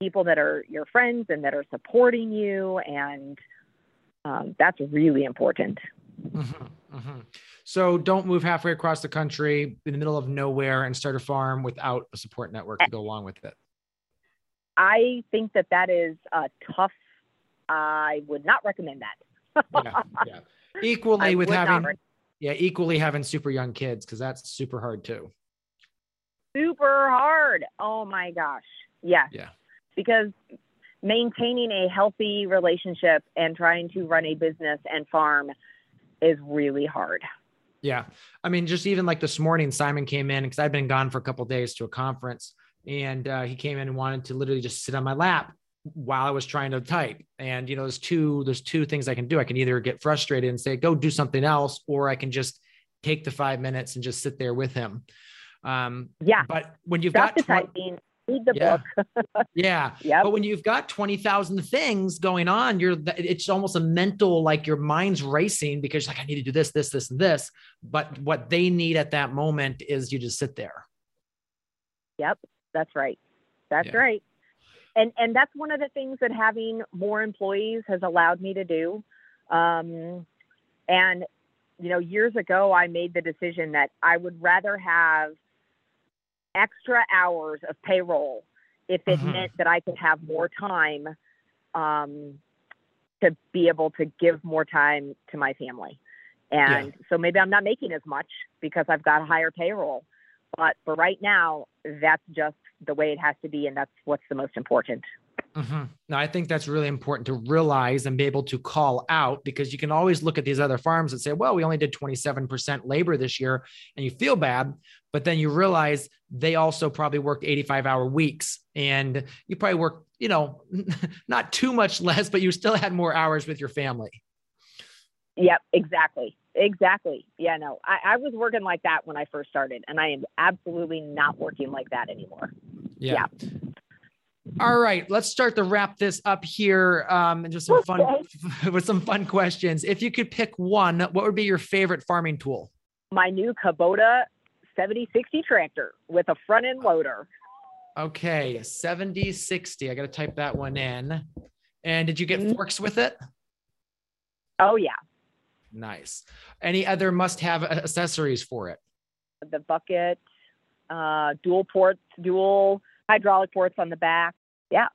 people that are your friends and that are supporting you, and um, that's really important. Mhm, mhm. So don't move halfway across the country in the middle of nowhere and start a farm without a support network to go along with it. I think that that is uh, tough. I would not recommend that. Yeah, yeah. *laughs* Equally I with having, rec- yeah, equally having super young kids because that's super hard too. super hard. Oh my gosh. Yes. Yeah. Because maintaining a healthy relationship and trying to run a business and farm is really hard. Yeah. I mean, just even like this morning, Simon came in because I'd been gone for a couple days to a conference and uh, he came in and wanted to literally just sit on my lap while I was trying to type. And, you know, there's two, there's two things I can do. I can either get frustrated and say, go do something else, or I can just take the five minutes and just sit there with him. Um, Yeah. but when you've Stop got, the twen- typing, read the Yeah. book. *laughs* yeah, Yep. but when you've got 20,000 things going on, you're, it's almost a mental, like your mind's racing because like, I need to do this, this, this, and this. But what they need at that moment is you just sit there. Yep. That's right. That's Yeah. right. And and that's one of the things that having more employees has allowed me to do. Um, and you know, years ago, I made the decision that I would rather have extra hours of payroll if it Mhm. meant that I could have more time um, to be able to give more time to my family. And so maybe I'm not making as much because I've got a higher payroll. But for right now, that's just the way it has to be. And that's what's the most important. Mhm. Now, I think that's really important to realize and be able to call out because you can always look at these other farms and say, well, we only did 27% labor this year, and you feel bad. But then you realize they also probably worked 85 hour weeks and you probably worked, you know, *laughs* not too much less, but you still had more hours with your family. Yep, exactly. Exactly. Yeah, no, I, I was working like that when I first started, and I am absolutely not working like that anymore. Yeah. All right, let's start to wrap this up here. Um, and just some fun *laughs* with some fun questions. If you could pick one, what would be your favorite farming tool? My new Kubota 7060 tractor with a front end loader. Okay, 70, 60. I got to type that one in. And did you get Mhm. forks with it? Oh, yeah. Nice. Any other must have accessories for it? The bucket, uh, dual ports, dual hydraulic ports on the back. Yeah.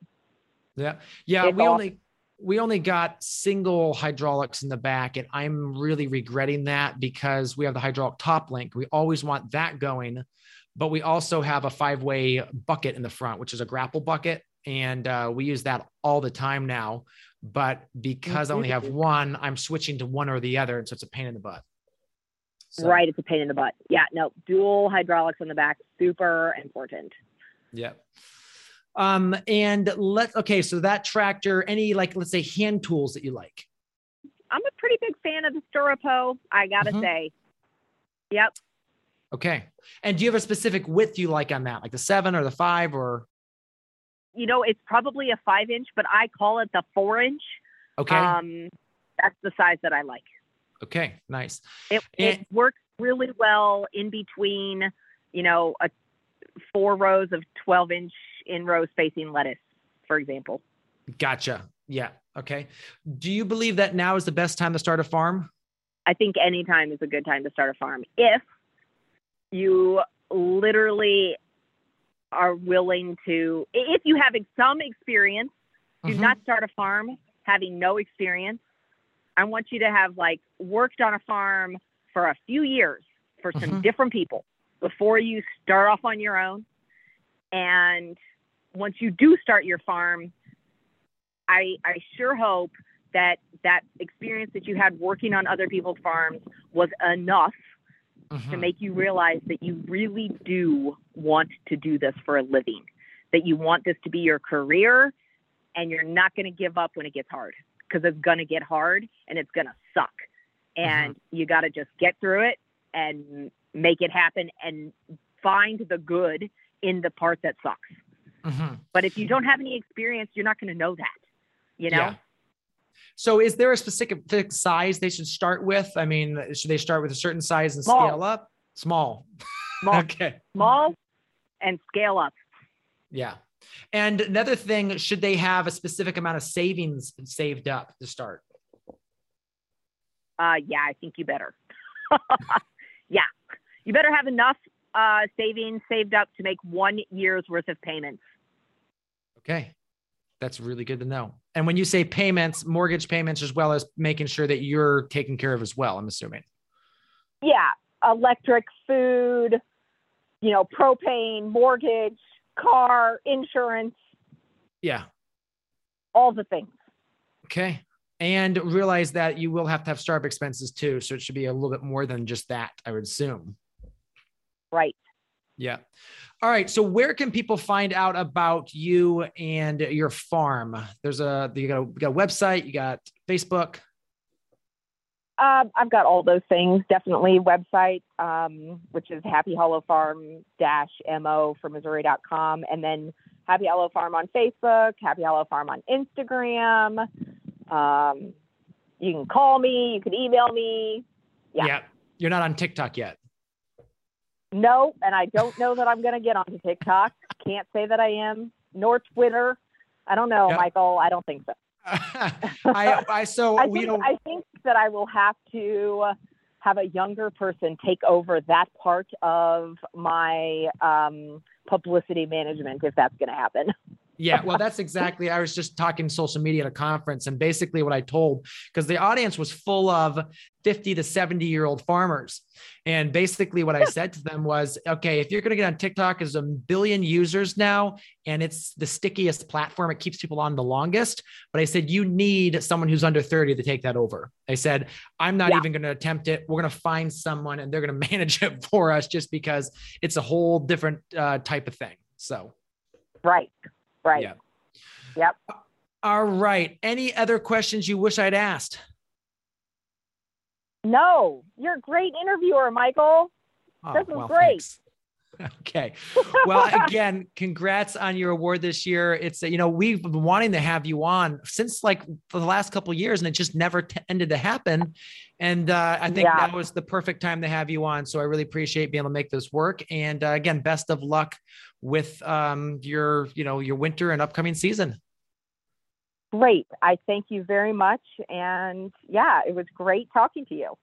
Yeah. It's we all- only we only got single hydraulics in the back, and I'm really regretting that because we have the hydraulic top link. We always want that going, but we also have a five-way bucket in the front, which is a grapple bucket, and uh, we use that all the time now. But because I only have one, I'm switching to one or the other, and so it's a pain in the butt. So, Right. It's a pain in the butt. Yeah. No, dual hydraulics on the back, super important. Yeah. Um, and let okay, so that tractor, any like let's say hand tools that you like. I'm a pretty big fan of the stirrup hoe, I got to Mhm. say. Yep. Okay. And do you have a specific width you like on that, like the seven or the five or? You know, it's probably a five inch, but I call it the four inch. Okay. Um, that's the size that I like. okay. Nice. It, And- it works really well in between, you know, a four rows of 12 inch in row spacing lettuce, for example. Gotcha. Yeah. Okay. Do you believe that now is the best time to start a farm? I think any time is a good time to start a farm if you literally are willing to, if you have some experience, do Mhm. not start a farm having no experience. I want you to have like worked on a farm for a few years for some Mhm. different people before you start off on your own. And once you do start your farm, I, I sure hope that that experience that you had working on other people's farms was enough to Mhm. make you realize that you really do want to do this for a living, that you want this to be your career, and you're not going to give up when it gets hard because it's going to get hard and it's going to suck. And you got to just get through it and make it happen and find the good in the part that sucks. Mhm. But if you don't have any experience, you're not going to know that, you know? Yeah. So, is there a specific size they should start with? I mean, should they start with a certain size and Small. scale up? Small. Small, *laughs* Okay. small and scale up. Yeah. And another thing, should they have a specific amount of savings saved up to start? Uh, yeah, I think you better. *laughs* yeah, you better have enough uh, savings saved up to make one year's worth of payments. Okay. That's really good to know. And when you say payments, mortgage payments, as well as making sure that you're taken care of as well, I'm assuming. Yeah, electric, food, you know, propane, mortgage, car, insurance, Yeah. all the things. Okay. And realize that you will have to have startup expenses too. So it should be a little bit more than just that, I would assume. Right. Yeah. All right. So where can people find out about you and your farm? There's a you got a, you got a website, you got Facebook. Um, I've got all those things. Definitely website, um, which is Happy Hollow Farm dash mo for Missouri.com, and then Happy Hollow Farm on Facebook, Happy Hollow Farm on Instagram. Um, you can call me. You can email me. Yeah. You're not on TikTok yet. No, and I don't know that I'm going to get onto TikTok. Can't say that I am, nor Twitter. I don't know, Yeah. Michael. I don't think so. *laughs* I I so *laughs* I think, don't I think that I will have to have a younger person take over that part of my um, publicity management if that's going to happen. Yeah, well, that's exactly. I was just talking social media at a conference, and basically what I told because the audience was full of 50 to 70 year old farmers. And basically, what I said to them was, okay, if you're going to get on TikTok, there's a billion users now, and it's the stickiest platform. It keeps people on the longest. But I said, you need someone who's under 30 to take that over. I said, I'm not Yeah. even going to attempt it. We're going to find someone and they're going *laughs* to manage it for us just because it's a whole different uh, type of thing. So, Right. Right. Yeah. Yep. all right. Any other questions you wish I'd asked? No, you're a great interviewer, Michael. Oh, This was great. thanks. Okay. Well, again, congrats on your award this year. It's you know we've been wanting to have you on since like for the last couple of years, and it just never t- ended to happen. And uh, I think Yeah. that was the perfect time to have you on. So I really appreciate being able to make this work. And uh, again, best of luck with um, your you know your winter and upcoming season. Great. I thank you very much. And yeah, it was great talking to you.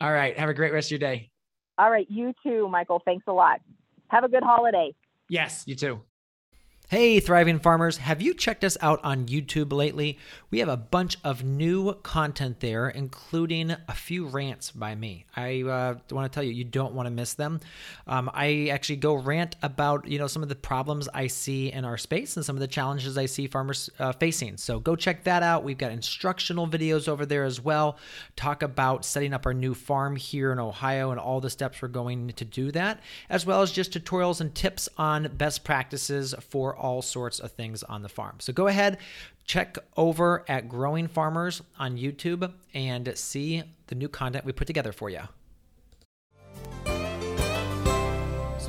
All right. Have a great rest of your day. All right. You too, Michael. Thanks a lot. Have a good holiday. Yes, you too. Hey, thriving farmers, have you checked us out on YouTube lately? We have a bunch of new content there, including a few rants by me. I uh, want to tell you, you don't want to miss them. Um, I actually go rant about you know some of the problems I see in our space and some of the challenges I see farmers uh, facing. So go check that out. We've got instructional videos over there as well. Talk about setting up our new farm here in Ohio and all the steps we're going to do that, as well as just tutorials and tips on best practices for all sorts of things on the farm. So go ahead, check over at Growing Farmers on YouTube and see the new content we put together for you.